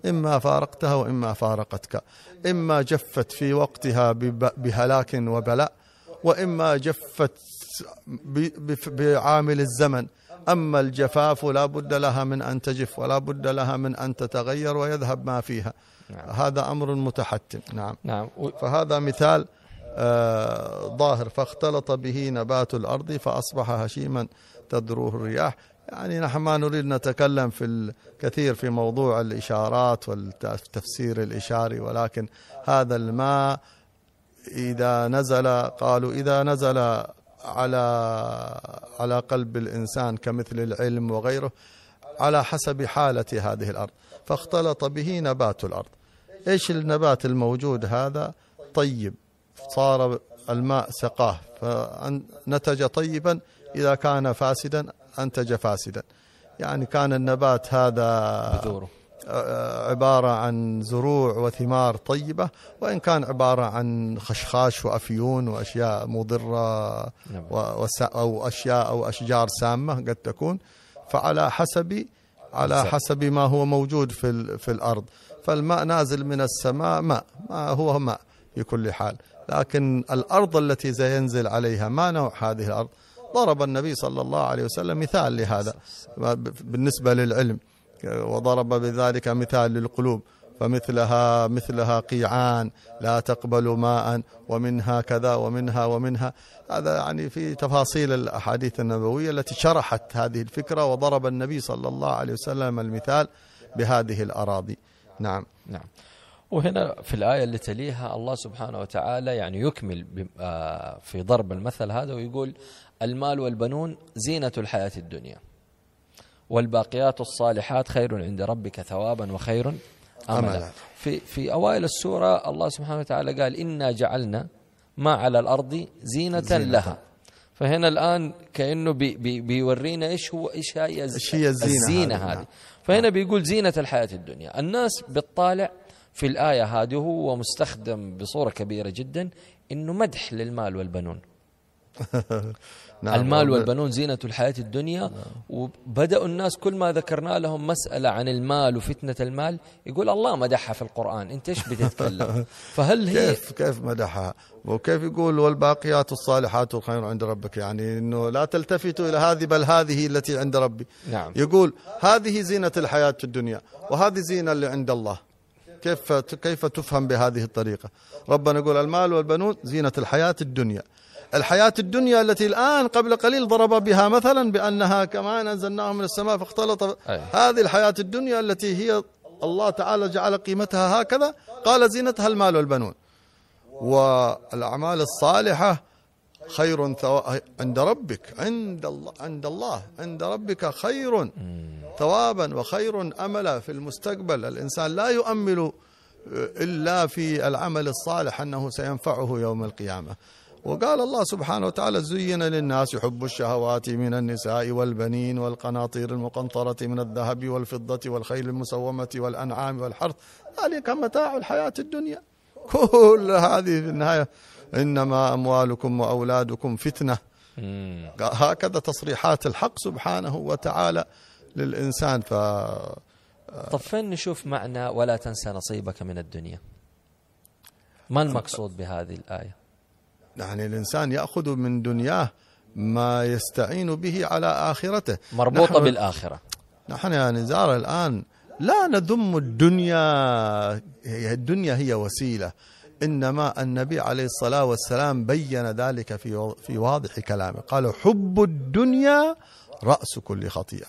إما فارقتها وإما فارقتك. إما جفت في وقتها بهلاك وبلاء وإما جفت بعامل الزمن. أما الجفاف لا بد لها من أن تجف ولا بد لها من أن تتغير ويذهب ما فيها. نعم. هذا أمر متحتم. نعم, نعم. فهذا مثال ظاهر فاختلط به نبات الأرض فأصبح هشيما تدروه الرياح. يعني نحن ما نريد نتكلم في الكثير في موضوع الإشارات والتفسير الإشاري ولكن هذا الماء إذا نزل قالوا إذا نزل على على قلب الإنسان كمثل العلم وغيره على حسب حالة هذه الأرض فاختلط به نبات الأرض. إيش النبات الموجود هذا؟ طيب. صار الماء سقاه فنتج طيبا إذا كان فاسدا أنتج فاسدا. يعني كان النبات هذا بذوره عبارة عن زروع وثمار طيبة وإن كان عبارة عن خشخاش وأفيون وأشياء مضرة نعم. أو أشياء أو أشجار سامة قد تكون. فعلى حسب على حسب. ما هو موجود في في الأرض. فالماء نازل من السماء ماء ما هو ماء في كل حال. لكن الأرض التي سينزل عليها ما نوع هذه الأرض؟ ضرب النبي صلى الله عليه وسلم مثال لهذا بالنسبة للعلم وضرب بذلك مثال للقلوب فمثلها مثلها قيعان لا تقبل ماء ومنها كذا ومنها ومنها. هذا يعني في تفاصيل الأحاديث النبوية التي شرحت هذه الفكرة وضرب النبي صلى الله عليه وسلم المثال بهذه الأراضي. نعم. نعم. وهنا في الآية اللي تليها الله سبحانه وتعالى يعني يكمل آه، في ضرب المثل هذا ويقول المال والبنون زينة الحياة الدنيا والباقيات الصالحات خير عند ربك ثوابا وخير أملا. في, في أوائل السورة الله سبحانه وتعالى قال إنا جعلنا ما على الأرض زينة, زينة. لها. فهنا الآن كأنه بي بي بيورينا إيش هو إيش هي, الزينة, الزينة هذه. فهنا بيقول زينة الحياة الدنيا. الناس بتطالع في الآية هذه هو مستخدم بصورة كبيرة جدا إنه مدح للمال والبنون. نعم. المال والبنون زينة الحياة الدنيا. نعم وبدأوا الناس كل ما ذكرنا لهم مسألة عن المال وفتنة المال يقول الله مدحها في القرآن. أنت إيش بتتكلم فهل هي كيف كيف مدحها؟ وكيف يقول والباقيات الصالحات خير عند ربك؟ يعني أنه لا تلتفتوا إلى هذه بل هذه التي عند ربي. نعم. يقول هذه زينة الحياة الدنيا وهذه زينة اللي عند الله. كيف كيف تفهم بهذه الطريقة؟ ربنا يقول المال والبنون زينة الحياة الدنيا. الحياة الدنيا التي الآن قبل قليل ضرب بها مثلا بأنها كما أنزلناه من السماء فاختلط أي. هذه الحياة الدنيا التي هي الله تعالى جعل قيمتها هكذا. قال زينتها المال والبنون. والأعمال الصالحة خير عند ربك عند الله عند الله عند ربك خير ثوابا وخير املا في المستقبل. الإنسان لا يؤمل إلا في العمل الصالح أنه سينفعه يوم القيامة. وقال الله سبحانه وتعالى زين للناس حب الشهوات من النساء والبنين والقناطير المقنطرة من الذهب والفضة والخيل المسومة والأنعام والحرث. ذلك متاع الحياة الدنيا. كل هذه في النهاية إنما أموالكم وأولادكم فتنة. هكذا تصريحات الحق سبحانه وتعالى للإنسان. ف طب فين نشوف معنى ولا تنسى نصيبك من الدنيا. ما المقصود بهذه الآية؟ يعني الإنسان يأخذ من دنياه ما يستعين به على آخرته. مربوطة نحن بالآخرة. نحن يا نزار الآن لا نذم الدنيا. هي الدنيا هي وسيلة. إنما النبي عليه الصلاة والسلام بين ذلك في في واضح كلامه. قال حب الدنيا رأس كل خطيئة.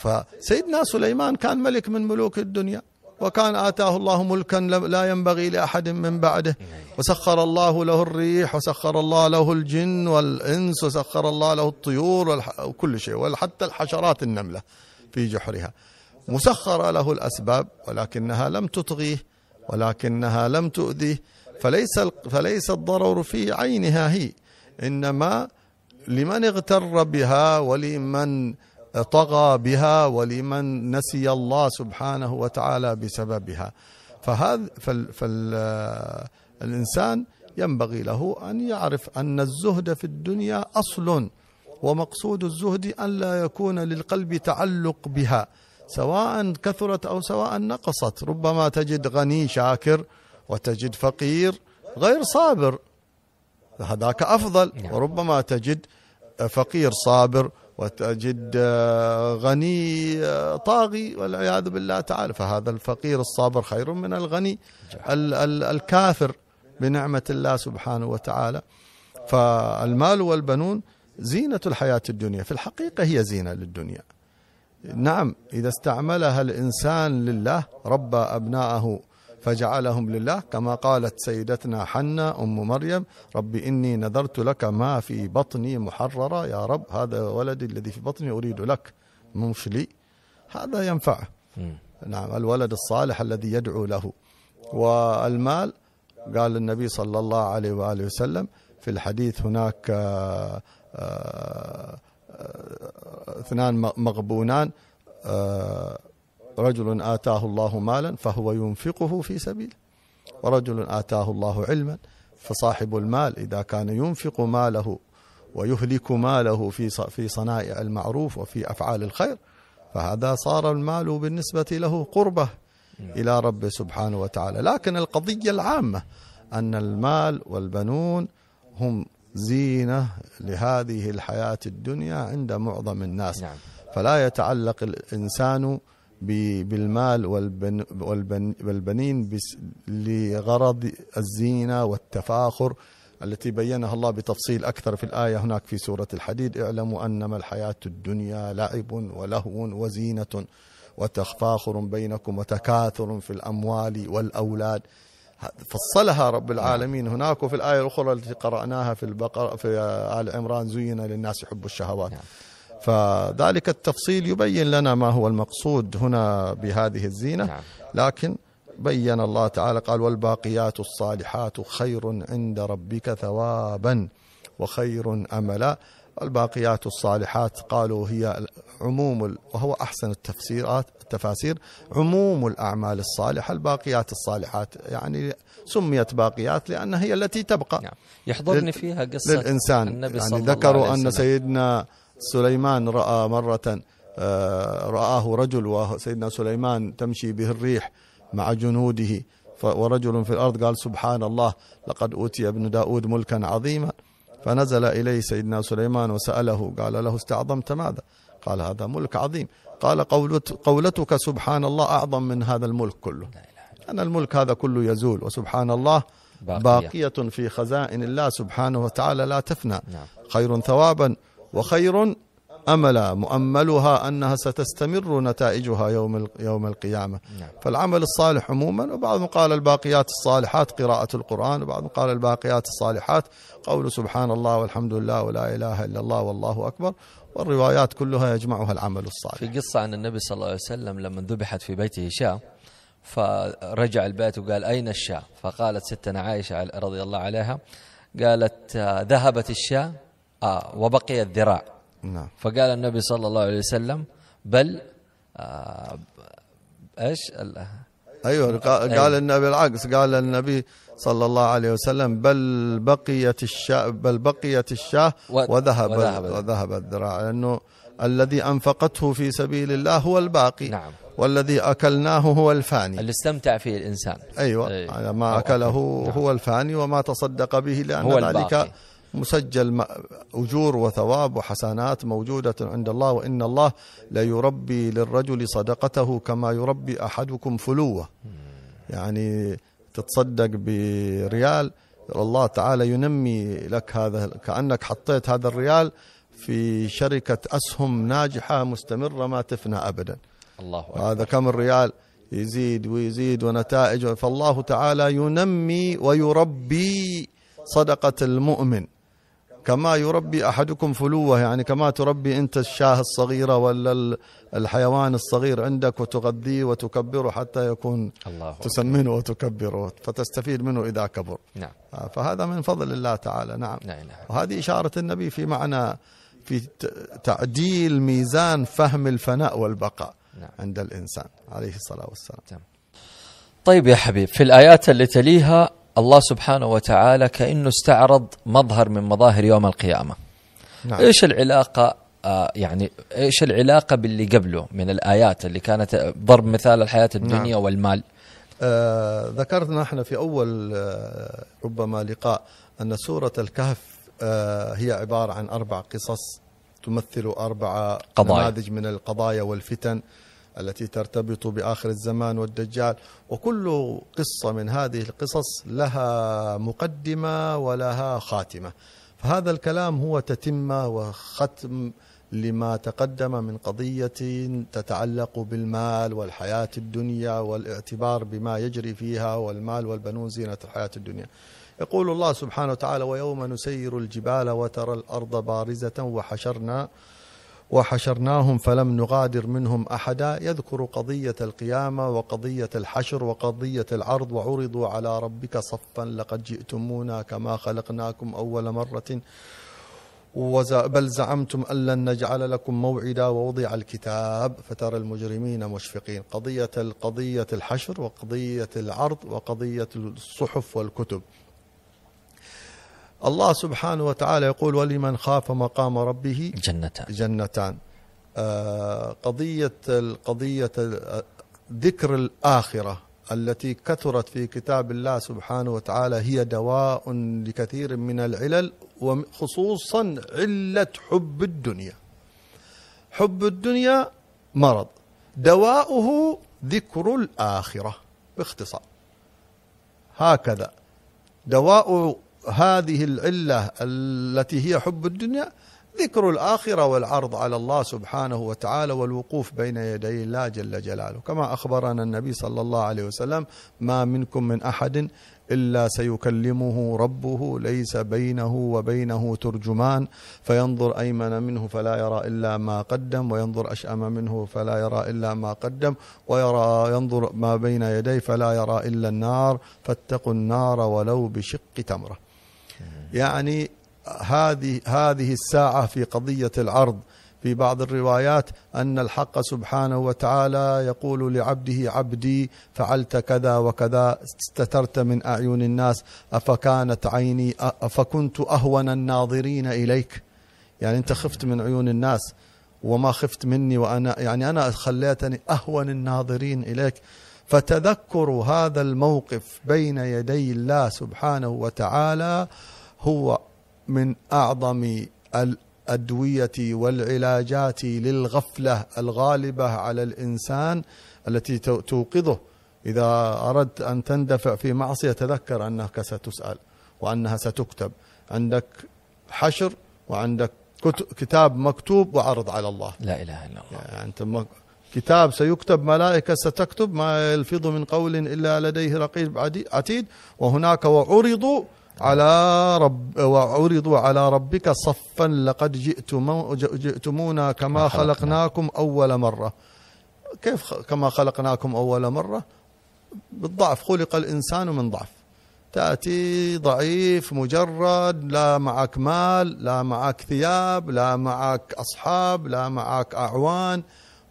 فسيدنا سليمان كان ملك من ملوك الدنيا وكان آتاه الله ملكا لا ينبغي لأحد من بعده. وسخر الله له الريح وسخر الله له الجن والإنس وسخر الله له الطيور وكل شيء وحتى الحشرات النملة في جحرها. مسخر له الأسباب ولكنها لم تطغيه. ولكنها لم تؤذيه فليس فليس الضرر في عينها هي إنما لمن اغتر بها ولمن طغى بها ولمن نسي الله سبحانه وتعالى بسببها. فهذا فالإنسان ينبغي له أن يعرف أن الزهد في الدنيا أصل ومقصود الزهد أن لا يكون للقلب تعلق بها. سواء كثرت أو سواء نقصت. ربما تجد غني شاكر وتجد فقير غير صابر هذاك أفضل. نعم. وربما تجد فقير صابر وتجد غني طاغي والعياذ بالله تعالى. فهذا الفقير الصابر خير من الغني ال ال الكافر بنعمة الله سبحانه وتعالى. فالمال والبنون زينة الحياة الدنيا. في الحقيقة هي زينة للدنيا. نعم إذا استعملها الإنسان لله ربى أبناءه فجعلهم لله. كما قالت سيدتنا حنة أم مريم رب إني نذرت لك ما في بطني محررة يا رب هذا ولدي الذي في بطني أريد لك مش لي. هذا ينفعه مم. نعم الولد الصالح الذي يدعو له. والمال قال النبي صلى الله عليه وآله وسلم في الحديث هناك آه، آه، آه، اثنان مغبونان آه، رجل آتاه الله مالا فهو ينفقه في سبيله ورجل آتاه الله علما فصاحب المال إذا كان ينفق ماله ويهلك ماله في في صنائع المعروف وفي أفعال الخير فهذا صار المال بالنسبة له قربة إلى ربه سبحانه وتعالى. لكن القضية العامة أن المال والبنون هم زينة لهذه الحياة الدنيا عند معظم الناس. نعم. فلا يتعلق الإنسان بالمال والبن والبن والبنين بس- لغرض الزينة والتفاخر التي بينها الله بتفصيل أكثر في الآية هناك في سورة الحديد. اعلموا أنما الحياة الدنيا لعب ولهو وزينة وتفاخر بينكم وتكاثر في الأموال والأولاد. فصلها رب العالمين. هناك وفي الآية الأخرى التي قرأناها في البقرة في آل عمران زين للناس حب الشهوات. نعم. فذلك التفصيل يبين لنا ما هو المقصود هنا بهذه الزينة. نعم. لكن بين الله تعالى قال والباقيات الصالحات خير عند ربك ثوابا وخير املا. الباقيات الصالحات قالوا هي عموم وهو أحسن التفسيرات التفاسير. عموم الأعمال الصالحة الباقيات الصالحات. يعني سميت باقيات لانها هي التي تبقى. نعم. يحضرني فيها قصة للإنسان. النبي يعني صلى الله ذكروا عليه أن. سيدنا سليمان رأى مرة آه، رآه رجل وسيدنا سليمان تمشي به الريح مع جنوده ورجل في الأرض قال سبحان الله لقد أوتي ابن داود ملكا عظيما. فنزل إليه سيدنا سليمان وسأله قال له استعظمت ماذا؟ قال هذا ملك عظيم. قال قولت قولتك سبحان الله أعظم من هذا الملك كله. أن الملك هذا كله يزول وسبحان الله باقية. في خزائن الله سبحانه وتعالى لا تفنى. نعم. خير ثوابا وخير املا مؤملها أنها ستستمر نتائجها يوم يوم القيامة. نعم. فالعمل الصالح عموما وبعضهم قال الباقيات الصالحات قراءة القرآن وبعضهم قال الباقيات الصالحات. قول سبحان الله والحمد لله ولا إله إلا الله والله أكبر. والروايات كلها يجمعها العمل الصالح. في قصة عن النبي صلى الله عليه وسلم لما ذبحت في بيته شاة فرجع البيت وقال أين الشاة؟ فقالت ستنا عائشة عل- رضي الله عليها قالت آه، ذهبت الشاة آه وبقي الذراع. نعم فقال النبي صلى الله عليه وسلم بل آه إيش أيوه قال قال النبي العكس قال النبي صلى الله عليه وسلم بل بقيت الشاة بل بقيت الشاة وذهب وذهب. وذهب الذراع لأنه الذي أنفقته في سبيل الله هو الباقي نعم والذي أكلناه هو الفاني اللي استمتع فيه الإنسان أيوه أي. على ما أكله نعم. هو الفاني وما تصدق به لأن هو ذلك الباقي. مسجل أجور وثواب وحسنات موجودة عند الله وإن الله لا يربي للرجل صدقته كما يربي أحدكم فلوة. يعني تتصدق بريال الله تعالى ينمي لك هذا كأنك حطيت هذا الريال في شركة أسهم ناجحة مستمرة ما تفنى ابدا. الله أكبر. هذا كم الريال؟ يزيد ويزيد ونتائج. فالله تعالى ينمي ويربي صدقة المؤمن. كما يربي أحدكم فلوة يعني كما تربي أنت الشاة الصغيرة ولا ال- الحيوان الصغير عندك وتغذيه وتكبره حتى يكون الله أكبر. تسمنه وتكبره فتستفيد منه إذا كبر. نعم. فهذا من فضل الله تعالى. نعم. إله إلا وهذه إشارة النبي في معنى في تعديل ميزان فهم الفناء والبقاء نعم. عند الإنسان عليه الصلاة والسلام. طيب يا حبيب في الآيات اللي تليها الله سبحانه وتعالى كأنه استعرض مظهر من مظاهر يوم القيامة. نعم. إيش العلاقة؟ آه يعني إيش العلاقة باللي قبله من الآيات اللي كانت ضرب مثال الحياة الدنيا والمال؟ آه ذكرنا إحنا في أول آه ربما لقاء أن سورة الكهف آه هي عبارة عن أربع قصص تمثل أربع قضايا. نماذج من القضايا والفتن. التي ترتبط بآخر الزمان والدجال وكل قصة من هذه القصص لها مقدمة ولها خاتمة فهذا الكلام هو تتمه وختم لما تقدم من قضية تتعلق بالمال والحياة الدنيا والاعتبار بما يجري فيها والمال والبنون زينة الحياة الدنيا. يقول الله سبحانه وتعالى: ويوم نسير الجبال وترى الأرض بارزة وحشرنا وحشرناهم فلم نغادر منهم أحدا. يذكر قضية القيامة وقضية الحشر وقضية العرض وعرضوا على ربك صفا لقد جئتمونا كما خلقناكم أول مرة. بل زعمتم أن لن نجعل لكم موعدا ووضع الكتاب فترى المجرمين مشفقين. قضية القضية الحشر وقضية العرض وقضية الصحف والكتب. الله سبحانه وتعالى يقول ولمن خاف مقام ربه جنتان. جنتان. آه، قضية القضية ذكر الآخرة التي كثرت في كتاب الله سبحانه وتعالى هي دواء لكثير من العلل وخصوصا علة حب الدنيا. حب الدنيا مرض. دواؤه ذكر الآخرة باختصار. هكذا. دواء هذه العلة التي هي حب الدنيا ذكر الآخرة والعرض على الله سبحانه وتعالى والوقوف بين يدي الله جل جلاله. كما أخبرنا النبي صلى الله عليه وسلم ما منكم من أحد إلا سيكلمه ربه ليس بينه وبينه ترجمان فينظر أيمن منه فلا يرى إلا ما قدم وينظر أشأم منه فلا يرى إلا ما قدم ويرى ينظر ما بين يديه فلا يرى إلا النار فاتقوا النار ولو بشق تمرة. يعني هذه هذه الساعة في قضية العرض في بعض الروايات أن الحق سبحانه وتعالى يقول لعبده عبدي فعلت كذا وكذا استترت من أعين الناس أفكانت عيني أفكنت أهون الناظرين إليك. يعني أنت خفت من عيون الناس وما خفت مني وأنا يعني أنا خليتني أهون الناظرين إليك. فتذكر هذا الموقف بين يدي الله سبحانه وتعالى هو من أعظم الأدوية والعلاجات للغفلة الغالبة على الإنسان التي توقظه. إذا أردت أن تندفع في معصية تذكر أنك ستسأل وأنها ستكتب. عندك حشر وعندك كتاب مكتوب وعرض على الله. لا إله إلا الله. يعني أنت كتاب سيكتب ملائكة ستكتب ما يلفظ من قول إلا لديه رقيب عتيد. وهناك وعرضوا على رب وعرضوا على ربك صفا لقد جئتم جئتمونا كما خلقناكم أول مرة. كيف كما خلقناكم أول مرة؟ بالضعف. خلق الإنسان من ضعف. تأتي ضعيف مجرد لا معك مال لا معك ثياب لا معك أصحاب لا معك أعوان.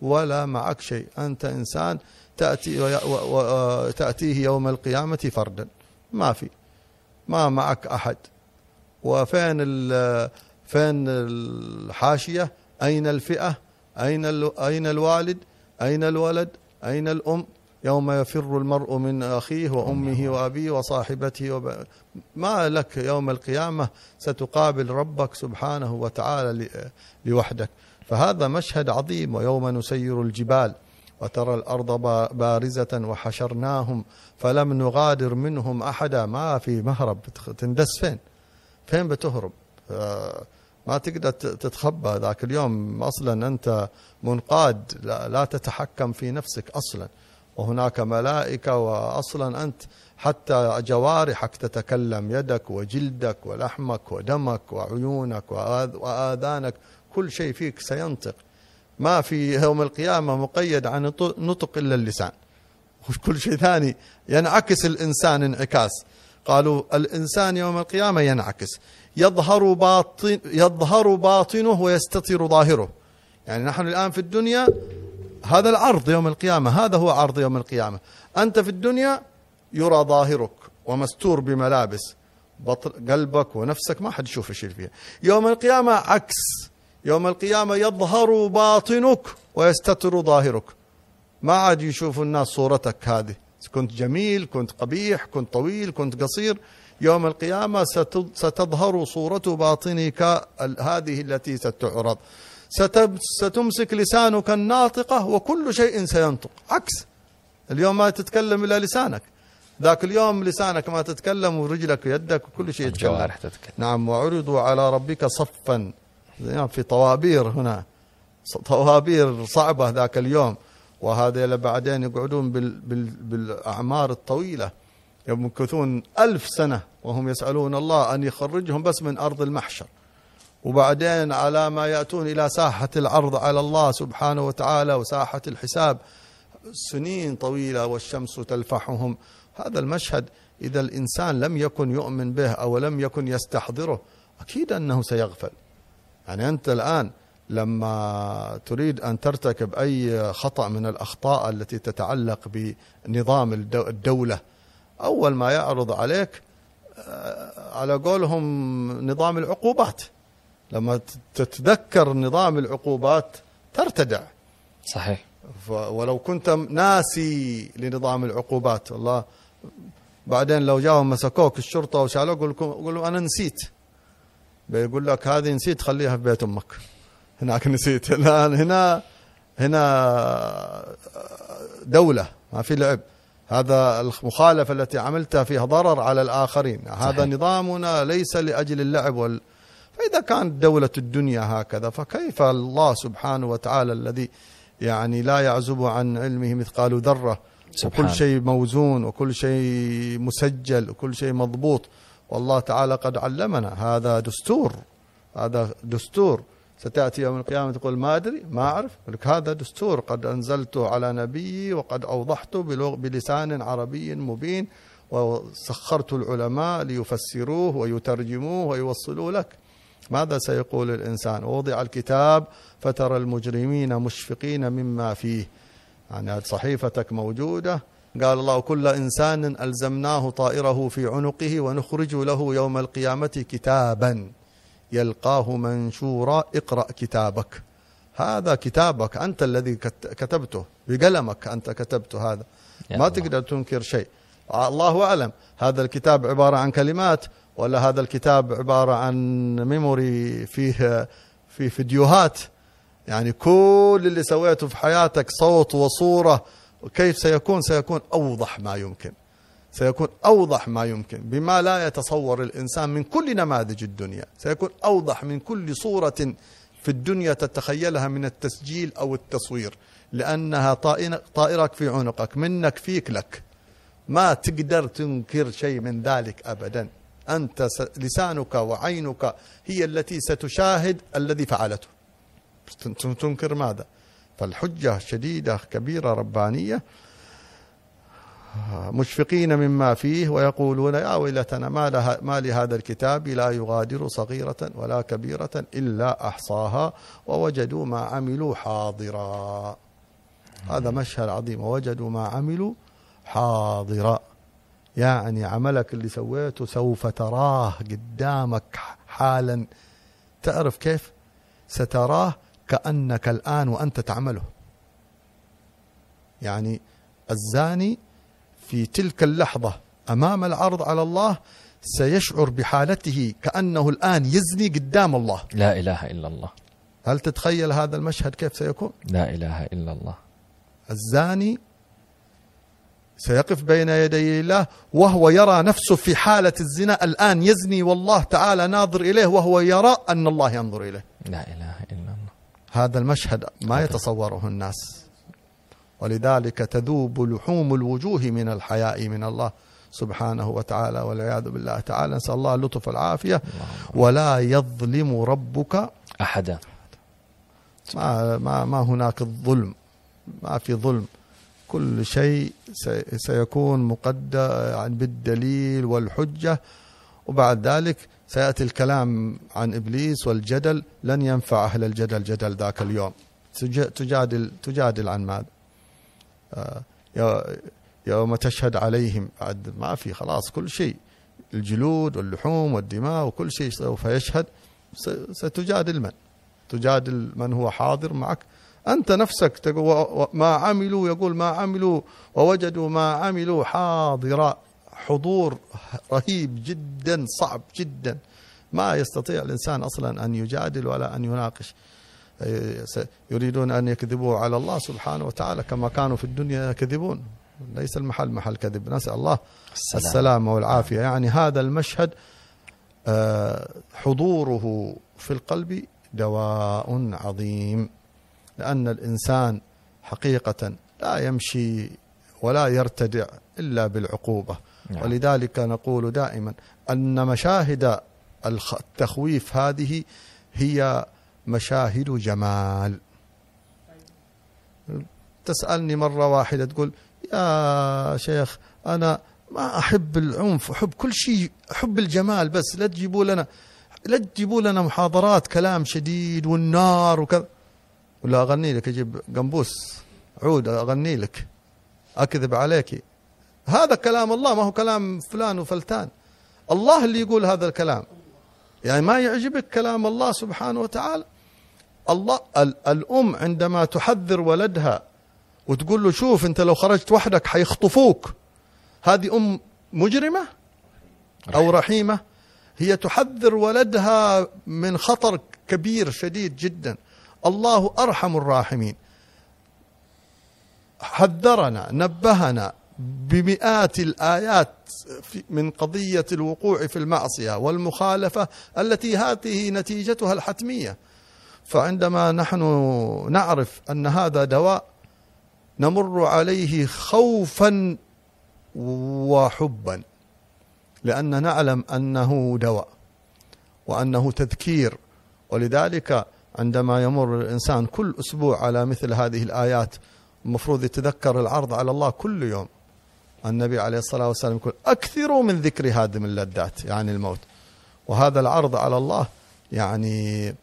ولا معك شيء. أنت إنسان تأتي تأتيه يوم القيامة فردا. ما في. ما معك أحد. وفين فين الحاشية؟ أين الفئة؟ أين أين الوالد؟ أين الولد؟ أين الأم؟ يوم يفر المرء من أخيه وأمه وأبيه وصاحبته وب... ما لك يوم القيامة؟ ستقابل ربك سبحانه وتعالى لوحدك. فهذا مشهد عظيم ويوم نسير الجبال وترى الأرض بارزة وحشرناهم فلم نغادر منهم أحدا ما في مهرب تندس فين؟ فين بتهرب؟ ما تقدر تتخبى ذاك اليوم أصلا أنت منقاد لا, تتحكم في نفسك أصلا وهناك ملائكة واصلا أنت حتى جوارحك تتكلم يدك وجلدك ولحمك ودمك وعيونك وآذانك كل شيء فيك سينطق. ما في يوم القيامة مقيد عن نطق إلا اللسان. وكل شيء ثاني ينعكس الإنسان انعكاس. قالوا الإنسان يوم القيامة ينعكس. يظهر باطن يظهر باطنه ويستتر ظاهره. يعني نحن الآن في الدنيا هذا العرض يوم القيامة هذا هو عرض يوم القيامة. أنت في الدنيا يرى ظاهرك ومستور بملابس قلبك ونفسك ما حد يشوف إيش فيها. يوم القيامة عكس. يوم القيامة يظهر باطنك ويستتر ظاهرك. ما عاد يشوف الناس صورتك هذه. كنت جميل كنت قبيح كنت طويل كنت قصير. يوم القيامة ستظهر صورة باطنك هذه التي ستعرض. ستمسك لسانك الناطقة وكل شيء سينطق. عكس. اليوم ما تتكلم إلا لسانك. ذاك اليوم لسانك ما تتكلم ورجلك ويدك وكل شيء يتكلم. الجوارح تتكلم. نعم وعرضوا على ربك صفا. يعني في طوابير هنا. طوابير صعبة ذاك اليوم. وهذا بعدين يقعدون بال بال بالأعمار الطويلة. يمكثون ألف سنة وهم يسألون الله أن يخرجهم بس من أرض المحشر. وبعدين على ما يأتون إلى ساحة العرض على الله سبحانه وتعالى وساحة الحساب. سنين طويلة والشمس تلفحهم. هذا المشهد إذا الإنسان لم يكن يؤمن به أو لم يكن يستحضره أكيد أنه سيغفل. يعني أنت الآن لما تريد أن ترتكب أي خطأ من الأخطاء التي تتعلق بنظام الدو- الدولة أول ما يعرض عليك آه، على قولهم نظام العقوبات. لما تتذكر نظام العقوبات ترتدع. صحيح. ولو كنت ناسي لنظام العقوبات والله بعدين لو جاهم مسكوك الشرطة وشالوك يقول لهم أنا نسيت. بيقول لك هذه نسيت خليها في بيت أمك. هناك نسيت. الآن هنا هنا دولة ما في لعب. هذا المخالفة التي عملتها فيها ضرر على الآخرين. هذا صحيح. نظامنا ليس لأجل اللعب وال. فإذا كانت دولة الدنيا هكذا فكيف الله سبحانه وتعالى الذي يعني لا يعزب عن علمه مثقال ذرة؟ سبحان. وكل شيء موزون وكل شيء مسجل وكل شيء مضبوط. والله تعالى قد علمنا. هذا دستور. هذا دستور. ستأتي يوم القيامة تقول ما أدري ما أعرف. لك هذا دستور. قد أنزلته على نبيي وقد أوضحته بلسان عربي مبين وسخرت العلماء ليفسروه ويترجموه ويوصلوا لك. ماذا سيقول الإنسان؟ ووضع الكتاب فترى المجرمين مشفقين مما فيه. يعني صحيفتك موجودة قال الله كل إنسان ألزمناه طائره في عنقه ونخرج له يوم القيامة كتابا. يلقاه منشورا اقرأ كتابك. هذا كتابك أنت الذي كت- كتبته. بقلمك أنت كتبت هذا. ما الله. تقدر تنكر شيء. الله أعلم. هذا الكتاب عبارة عن كلمات ولا هذا الكتاب عبارة عن ميموري فيه في فيديوهات. يعني كل اللي سويته في حياتك صوت وصورة كيف سيكون؟ سيكون أوضح ما يمكن. سيكون أوضح ما يمكن. بما لا يتصور الإنسان من كل نماذج الدنيا. سيكون أوضح من كل صورة في الدنيا تتخيلها من التسجيل أو التصوير. لأنها طائرك في عنقك منك فيك لك. ما تقدر تنكر شيء من ذلك أبدا. أنت لسانك وعينك هي التي ستشاهد الذي فعلته. تن- تنكر ماذا؟ فالحجة شديدة كبيرة ربانية. مشفقين مما فيه ويقولون يا ويلتنا ما, لها ما لهذا الكتاب لا يغادر صغيرة ولا كبيرة إلا أحصاها ووجدوا ما عملوا حاضرا. هذا مشهد عظيم. ووجدوا ما عملوا حاضرا. يعني عملك اللي سويته سوف تراه قدامك حالا. تعرف كيف؟ ستراه كأنك الآن وأنت تعمله. يعني الزاني في تلك اللحظة أمام العرض على الله سيشعر بحالته كأنه الآن يزني قدام الله. لا إله إلا الله. هل تتخيل هذا المشهد كيف سيكون؟ لا إله إلا الله. الزاني سيقف بين يدي الله وهو يرى نفسه في حالة الزنا الآن يزني والله تعالى ناظر إليه وهو يرى أن الله ينظر إليه. لا إله هذا المشهد ما يتصوره الناس. ولذلك تذوب لحوم الوجوه من الحياء من الله سبحانه وتعالى والعياذ بالله تعالى. نسأل الله اللطف والعافية. ولا يظلم ربك أحدا. ما ما ما هناك الظلم. ما في ظلم. كل شيء سي- سيكون مقدر بالدليل والحجة. وبعد ذلك سيأتي الكلام عن إبليس والجدل لن ينفع أهل الجدل جدل ذاك اليوم. تج- تجادل تجادل عن ماذا؟ آه، يو- يوم تشهد عليهم بعد ما في خلاص كل شيء الجلود واللحوم والدماء وكل شيء سوف يشهد ستجادل من؟ تجادل من هو حاضر معك؟ أنت نفسك تقول ما عملوا يقول ما عملوا ووجدوا ما عملوا حاضرا. حضور رهيب جدا صعب جدا. ما يستطيع الإنسان أصلا أن يجادل ولا أن يناقش. يريدون أن يكذبوا على الله سبحانه وتعالى كما كانوا في الدنيا يكذبون. ليس المحل محل كذب. نسأل الله السلام. السلامة والعافية. يعني هذا المشهد آه، حضوره في القلب دواء عظيم. لأن الإنسان حقيقة لا يمشي ولا يرتدع إلا بالعقوبة. نعم. ولذلك نقول دائما أن مشاهد التخويف هذه هي مشاهد جمال. تسألني مرة واحدة تقول يا شيخ أنا ما أحب العنف أحب كل شيء أحب الجمال بس لا تجيبوا لنا لا تجيبوا لنا محاضرات كلام شديد والنار وكذا. ولا أغني لك أجيب قنبوس عود أغني لك أكذب عليك. هذا كلام الله ما هو كلام فلان وفلتان. الله اللي يقول هذا الكلام. يعني ما يعجبك كلام الله سبحانه وتعالى؟ الله الأم عندما تحذر ولدها وتقول له شوف أنت لو خرجت وحدك حيخطفوك هذه أم مجرمة أو رحيمة؟ هي تحذر ولدها من خطر كبير شديد جدا. الله أرحم الراحمين. حذرنا نبهنا بمئات الآيات من قضية الوقوع في المعصية والمخالفة التي هذه نتيجتها الحتمية. فعندما نحن نعرف أن هذا دواء نمر عليه خوفا وحبا لأن نعلم أنه دواء وأنه تذكير. ولذلك عندما يمر الإنسان كل أسبوع على مثل هذه الآيات المفروض يتذكر العرض على الله كل يوم. النبي عليه الصلاة والسلام يقول أكثروا من ذكر هادم اللذات يعني الموت. وهذا العرض على الله يعني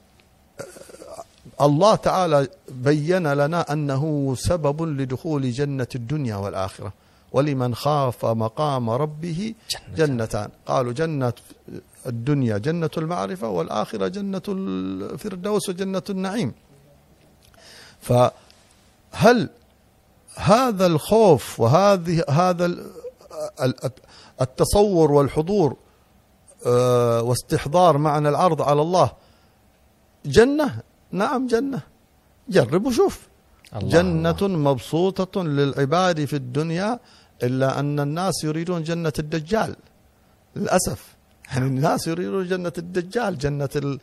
الله تعالى بين لنا أنه سبب لدخول جنة الدنيا والآخرة ولمن خاف مقام ربه جنتان. قالوا جنة الدنيا جنة المعرفة والآخرة جنة الفردوس وجنة النعيم. فهل هذا الخوف وهذه هذا التصور والحضور آه، واستحضار معنى العرض على الله. جنة؟ نعم جنة. جرب وشوف. جنة الله. مبسوطة للعباد في الدنيا إلا أن الناس يريدون جنة الدجال. للأسف. يعني الناس يريدون جنة الدجال جنة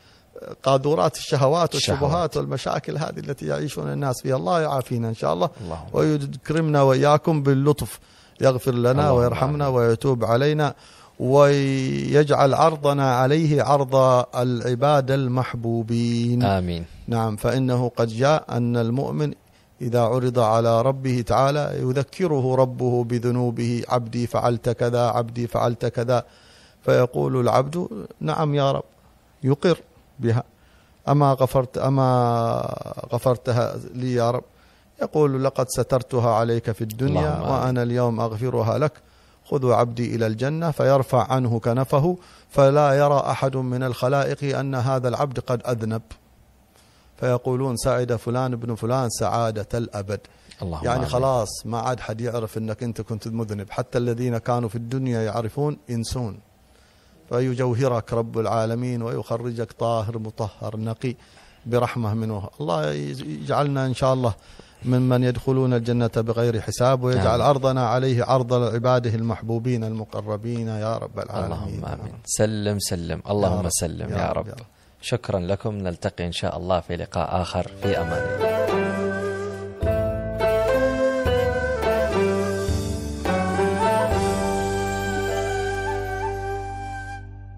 قادورات الشهوات والشبهات والمشاكل هذه التي يعيشون الناس فيها. الله يعافينا إن شاء الله, الله ويكرمنا وإياكم باللطف. يغفر لنا ويرحمنا ويتوب علينا. ويجعل عرضنا عليه عرض العباد المحبوبين. آمين. نعم فإنه قد جاء أن المؤمن إذا عرض على ربه تعالى يذكره ربه بذنوبه. عبدي فعلت كذا عبدي فعلت كذا. فيقول العبد نعم يا رب يقر. بها. أما غفرت أما غفرتها لي يا رب؟ يقول لقد سترتها عليك في الدنيا وأنا اليوم أغفرها لك. خذوا عبدي إلى الجنة فيرفع عنه كنفه فلا يرى أحد من الخلائق أن هذا العبد قد أذنب. فيقولون سعد فلان ابن فلان سعادة الأبد. الله يعني الله خلاص ما عاد حد يعرف أنك أنت كنت مذنب. حتى الذين كانوا في الدنيا يعرفون ينسون فيجوهرك رب العالمين ويخرجك طاهر مطهر نقي برحمة منه. الله يجعلنا إن شاء الله ممن يدخلون الجنة بغير حساب ويجعل نعم. أرضنا عليه عرض عباده المحبوبين المقربين يا رب العالمين. اللهم آمين. سلم سلم. اللهم يا سلم يا, يا رب. رب. شكرا لكم. نلتقي إن شاء الله في لقاء آخر. في أمان الله.